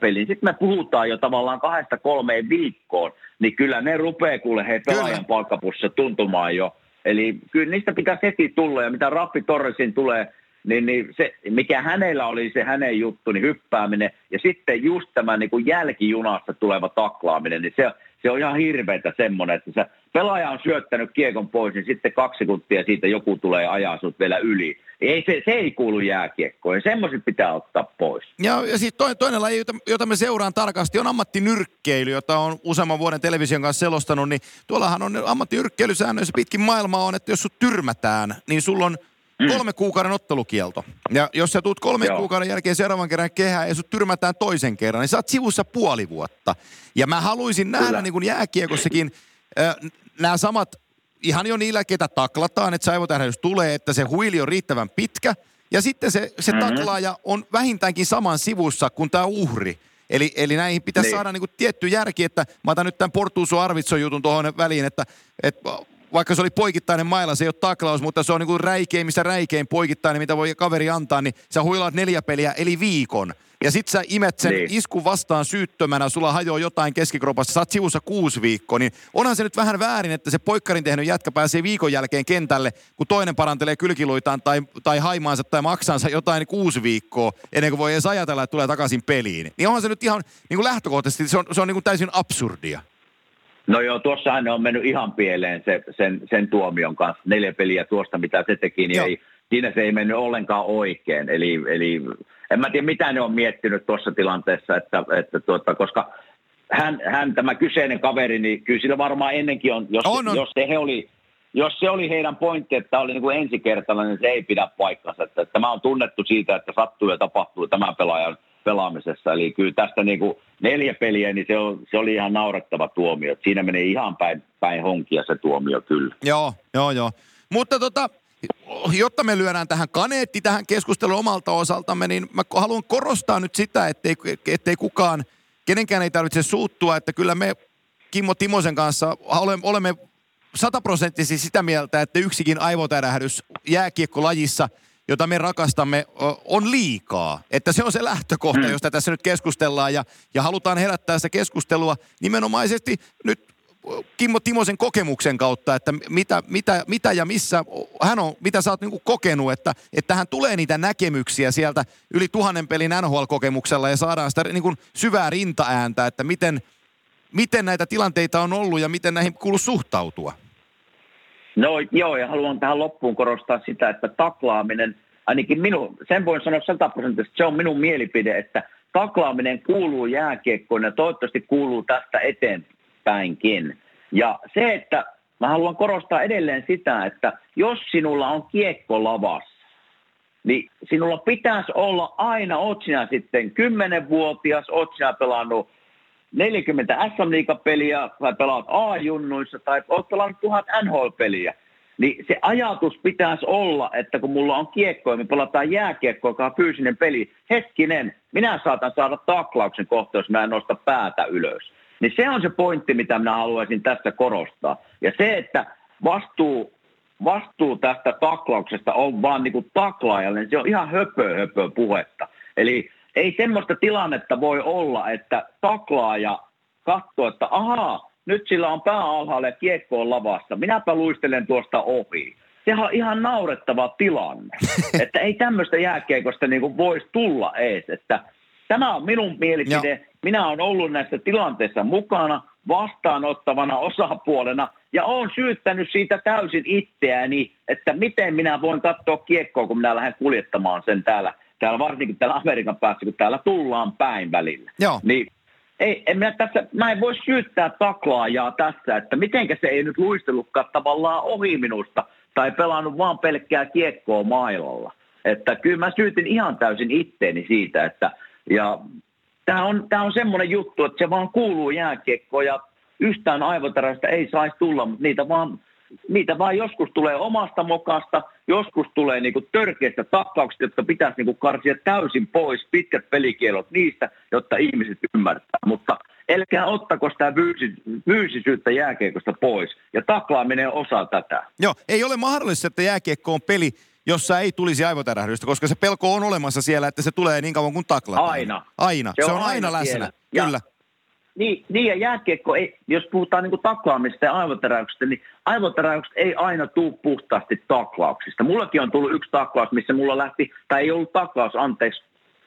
peliin, sitten me puhutaan jo tavallaan kahdesta kolmeen viikkoon, niin kyllä ne rupeaa kuule he pelaajan palkkapussa tuntumaan jo. Eli kyllä niistä pitää heti tulla, ja mitä Raffi Torresin tulee, niin, niin se, mikä hänellä oli se hänen juttu, niin hyppääminen, ja sitten just tämä niin kuin jälkijunasta tuleva taklaaminen, niin se, se on ihan hirveätä semmoinen, että se pelaaja on syöttänyt kiekon pois, niin sitten kaksi sekuntia siitä joku tulee ajaa sut vielä yli. Ei, se, se ei kuulu jääkiekkoon ja semmoiset pitää ottaa pois. Ja, ja sitten toinen, toinen laji, jota, jota me seuraan tarkasti, on ammattinyrkkeily, jota on useamman vuoden television kanssa selostanut, niin tuollahan on ammattinyrkkeilysäännöissä pitkin maailmaa on, että jos sut tyrmätään, niin sulla on. Kolme kuukauden ottelukielto. Ja jos sä tuut kolmen Joo. kuukauden jälkeen seuraavan kerran kehään ja sut tyrmätään toisen kerran, niin sä oot sivussa puoli vuotta. Ja mä haluaisin nähdä Kyllä. niin kuin jääkiekossakin äh, nämä samat, ihan jo niillä, ketä taklataan, että saivotähdys tulee, että se huili on riittävän pitkä. Ja sitten se, se mm-hmm. taklaaja on vähintäänkin saman sivussa kuin tämä uhri. Eli, eli näihin pitäisi niin. saada niin kuin tietty järki, että mä otan nyt tämän Portuusu Arvitson jutun tuohon väliin, että, että vaikka se oli poikittainen mailla, se ei ole taklaus, mutta se on niin kuin räikein, missä räikein poikittainen, mitä voi kaveri antaa, niin sä huilaat neljä peliä, eli viikon. Ja sit sä imet sen niin. iskun vastaan syyttömänä, sulla hajoaa jotain keskikropassa, sä oot sivussa kuusi viikkoa, niin onhan se nyt vähän väärin, että se poikkarin tehnyt jätkä pääsee viikon jälkeen kentälle, kun toinen parantelee kylkiluitaan tai, tai haimaansa tai maksansa jotain kuusi viikkoa, ennen kuin voi edes ajatella, että tulee takaisin peliin. Niin onhan se nyt ihan niin kuin lähtökohtaisesti, se on, se on niin kuin täysin absurdia. No joo, tuossahan ne on mennyt ihan pieleen se, sen, sen tuomion kanssa. Neljä peliä tuosta, mitä se teki, niin ei, siinä se ei mennyt ollenkaan oikein. Eli, eli en mä tiedä, mitä ne on miettinyt tuossa tilanteessa, että, että tuota, koska hän, hän, tämä kyseinen kaveri, niin kyllä sillä varmaan ennenkin on, jos, on, on. jos se he oli, jos se oli heidän pointti, että oli niin kuin ensikertainen, niin se ei pidä paikkansa. Että, että tämä on tunnettu siitä, että sattuu ja tapahtuu tämän pelaajan pelaamisessa. Eli kyllä tästä niin kuin neljä peliä, niin se, on, se oli ihan naurettava tuomio. Siinä menee ihan päin, päin honkia se tuomio kyllä. Joo, joo, joo. Mutta tota, jotta me lyödään tähän kaneetti tähän keskusteluun omalta osaltamme, niin mä haluan korostaa nyt sitä, ettei, ettei kukaan, kenenkään ei tarvitse suuttua, että kyllä me Kimmo Timosen kanssa olemme sataprosenttisesti sitä mieltä, että yksikin aivotärähdys jääkiekkolajissa – jota me rakastamme, on liikaa. Että se on se lähtökohta, mm. josta tässä nyt keskustellaan ja, ja halutaan herättää sitä keskustelua nimenomaisesti nyt Kimmo Timosen kokemuksen kautta, että mitä, mitä, mitä ja missä hän on, mitä sä oot niinku kokenut, että, että hän tulee niitä näkemyksiä sieltä yli tuhannen pelin NHL-kokemuksella ja saadaan sitä niinku syvää rintaääntä, että miten, miten näitä tilanteita on ollut ja miten näihin kuuluu suhtautua? No joo, ja haluan tähän loppuun korostaa sitä, että taklaaminen, ainakin minun, sen voin sanoa sataprosenttisesti, se on minun mielipide, että taklaaminen kuuluu jääkiekkoon ja toivottavasti kuuluu tästä eteenpäinkin. Ja se, että mä haluan korostaa edelleen sitä, että jos sinulla on kiekko lavassa, niin sinulla pitäisi olla aina, oot sinä sitten 10-vuotias, oot pelannut 40 SM-liigapeliä tai pelaat A-junnuissa tai oot pelannut tuhat NHL-peliä, niin se ajatus pitäisi olla, että kun mulla on kiekko ja me pelataan jääkiekko, joka on fyysinen peli, hetkinen, minä saatan saada taklauksen kohta, jos mä en nosta päätä ylös. Niin se on se pointti, mitä minä haluaisin tässä korostaa. Ja se, että vastuu, vastuu tästä taklauksesta on vaan niin kuin taklaajalle, niin se on ihan höpö, höpö puhetta. Eli ei semmoista tilannetta voi olla, että taklaaja katsoo, että ahaa, nyt sillä on pää alhaalla ja kiekko on lavassa, minäpä luistelen tuosta ohi. Sehän on ihan naurettava tilanne, että ei tämmöistä jääkiekosta niin voisi tulla ees. Että tämä on minun mielipide. Joo. Minä olen ollut näissä tilanteissa mukana vastaanottavana osapuolena ja olen syyttänyt siitä täysin itseäni, että miten minä voin katsoa kiekkoa, kun minä lähden kuljettamaan sen täällä täällä varsinkin täällä Amerikan päässä, kun täällä tullaan päin välillä. Joo. Niin ei, en minä, tässä, mä en voi syyttää taklaajaa tässä, että mitenkä se ei nyt luistellutkaan tavallaan ohi minusta tai pelannut vaan pelkkää kiekkoa mailalla. Että kyllä mä syytin ihan täysin itteeni siitä, että ja tämä on, tää on semmoinen juttu, että se vaan kuuluu jääkiekkoon ja yhtään aivotärästä ei saisi tulla, mutta niitä vaan niitä vaan joskus tulee omasta mokasta, joskus tulee niinku törkeistä tappauksista, jotka pitäisi niinku karsia täysin pois, pitkät pelikielot niistä, jotta ihmiset ymmärtää. Mutta älkää ottako sitä fyysisyyttä jääkiekosta pois, ja taklaaminen on osa tätä. Joo, ei ole mahdollista, että jääkiekko on peli, jossa ei tulisi aivotärähdystä, koska se pelko on olemassa siellä, että se tulee niin kauan kuin taklataan. Aina. Aina. Se, se on, on aina, aina läsnä. Kyllä. Niin, niin ja jääkiekko, ei, jos puhutaan niin taklaamista ja aivotäräyksistä, niin aivotäräykset ei aina tule puhtaasti taklauksista. Mullakin on tullut yksi taklaus, missä mulla lähti, tai ei ollut taklaus, anteeksi,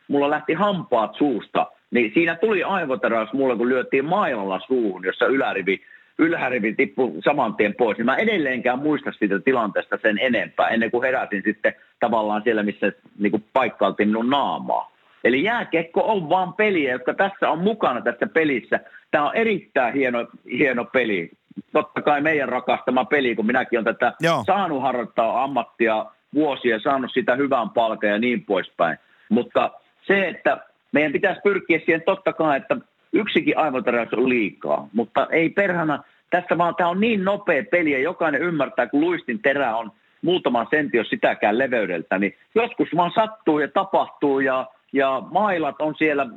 mulla lähti hampaat suusta. Niin siinä tuli aivotäräys mulle, kun lyötiin mailalla suuhun, jossa ylärivi, ylärivi tippui saman tien pois. Niin mä edelleenkään muista siitä tilanteesta sen enempää, ennen kuin heräsin sitten tavallaan siellä, missä niin paikkailtiin minun naamaa. Eli jääkiekko on vaan peliä, jotka tässä on mukana tässä pelissä. Tämä on erittäin hieno, hieno peli. Totta kai meidän rakastama peli, kun minäkin olen tätä Joo. saanut harjoittaa ammattia vuosia, saanut sitä hyvän palkan ja niin poispäin. Mutta se, että meidän pitäisi pyrkiä siihen totta kai, että yksikin aivotäräys on liikaa, mutta ei perhana, tässä vaan tämä on niin nopea peli ja jokainen ymmärtää, kun luistin terä on muutaman sentti, jos sitäkään leveydeltä, niin joskus vaan sattuu ja tapahtuu ja ja mailat on siellä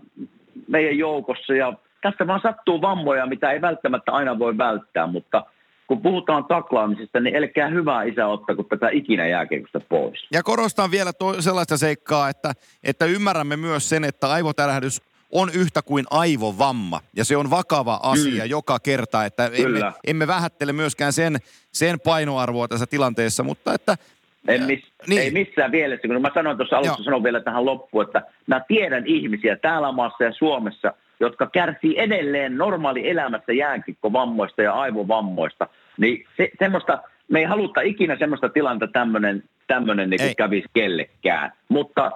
meidän joukossa ja tästä vaan sattuu vammoja, mitä ei välttämättä aina voi välttää, mutta kun puhutaan taklaamisesta, niin älkää hyvää isä ottako tätä ikinä jääkiekosta pois. Ja korostan vielä to- sellaista seikkaa, että, että ymmärrämme myös sen, että aivotärähdys on yhtä kuin aivovamma. Ja se on vakava asia mm. joka kerta, että emme, emme vähättele myöskään sen, sen painoarvoa tässä tilanteessa, mutta että en miss, niin. Ei missään mielessä, kun mä sanoin tuossa alussa, sanon vielä tähän loppuun, että mä tiedän ihmisiä täällä maassa ja Suomessa, jotka kärsii edelleen normaali elämässä jäänkikkovammoista ja aivovammoista. Niin se, semmoista, me ei haluta ikinä semmoista tilanta tämmöinen tämmönen niin kävisi kellekään. Mutta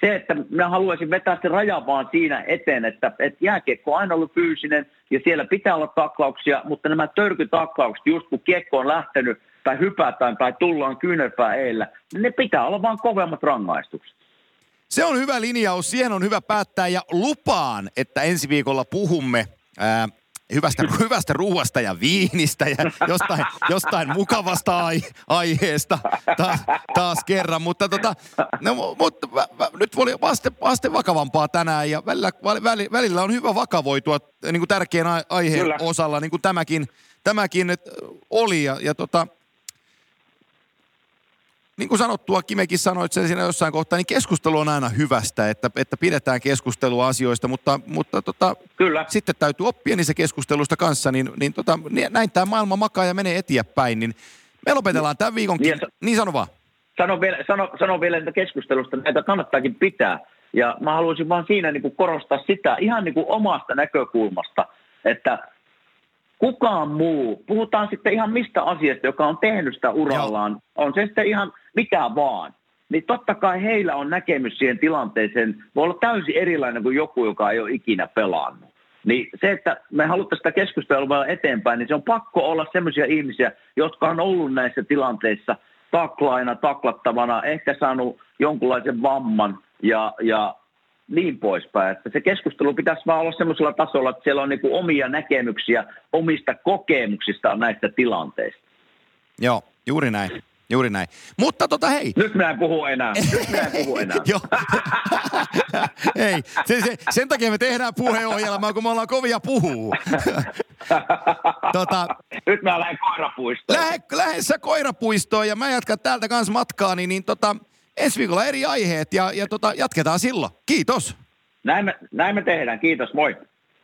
se, että mä haluaisin vetää sen rajan vaan siinä eteen, että, että jääkiekko on aina ollut fyysinen ja siellä pitää olla taklauksia, mutta nämä törkytaklaukset, just kun kiekko on lähtenyt tai hypätään tai tullaan kyynärpää eellä, niin ne pitää olla vaan kovemmat rangaistukset. Se on hyvä linjaus, siihen on hyvä päättää ja lupaan, että ensi viikolla puhumme ää, hyvästä, hyvästä ruuasta ja viinistä ja jostain, jostain mukavasta ai, aiheesta taas, taas kerran. Mutta tota, no, mutta vä, vä, nyt oli vaste, vaste vakavampaa tänään ja välillä, välillä, välillä on hyvä vakavoitua niin kuin tärkeän aiheen Kyllä. osalla, niin kuin tämäkin, tämäkin oli. Ja, ja tota, niin kuin sanottua, Kimekin sanoit sen siinä jossain kohtaa, niin keskustelu on aina hyvästä, että, että pidetään keskustelua asioista, mutta, mutta tota, Kyllä. sitten täytyy oppia niissä keskustelusta kanssa, niin, niin tota, näin tämä maailma makaa ja menee eteenpäin, niin me lopetellaan tämän viikonkin. Niin, niin sano vaan. Sano vielä, sano, sano vielä että keskustelusta, näitä kannattaakin pitää. Ja mä haluaisin vaan siinä niin kuin korostaa sitä ihan niin kuin omasta näkökulmasta, että kukaan muu, puhutaan sitten ihan mistä asiasta, joka on tehnyt sitä urallaan, Joo. on se sitten ihan mitä vaan, niin totta kai heillä on näkemys siihen tilanteeseen, voi olla täysin erilainen kuin joku, joka ei ole ikinä pelannut. Niin se, että me haluttaisiin sitä keskustelua eteenpäin, niin se on pakko olla sellaisia ihmisiä, jotka on ollut näissä tilanteissa taklaina, taklattavana, ehkä saanut jonkunlaisen vamman ja, ja niin poispäin. Että se keskustelu pitäisi vaan olla semmoisella tasolla, että siellä on niin omia näkemyksiä omista kokemuksista näistä tilanteista. Joo, juuri näin. Juuri näin. Mutta tota hei. Nyt minä en puhu enää. Nyt minä en puhu enää. Joo. Hei, se, se, sen takia me tehdään puheenohjelmaa, kun me ollaan kovia puhuu. tota, Nyt mä lähden koirapuistoon. Lähde, lähde sä koirapuistoon ja mä jatkan täältä kanssa matkaa, niin, niin tota, ensi viikolla eri aiheet ja, ja tota, jatketaan silloin. Kiitos. Näin me, näin me tehdään. Kiitos, moi.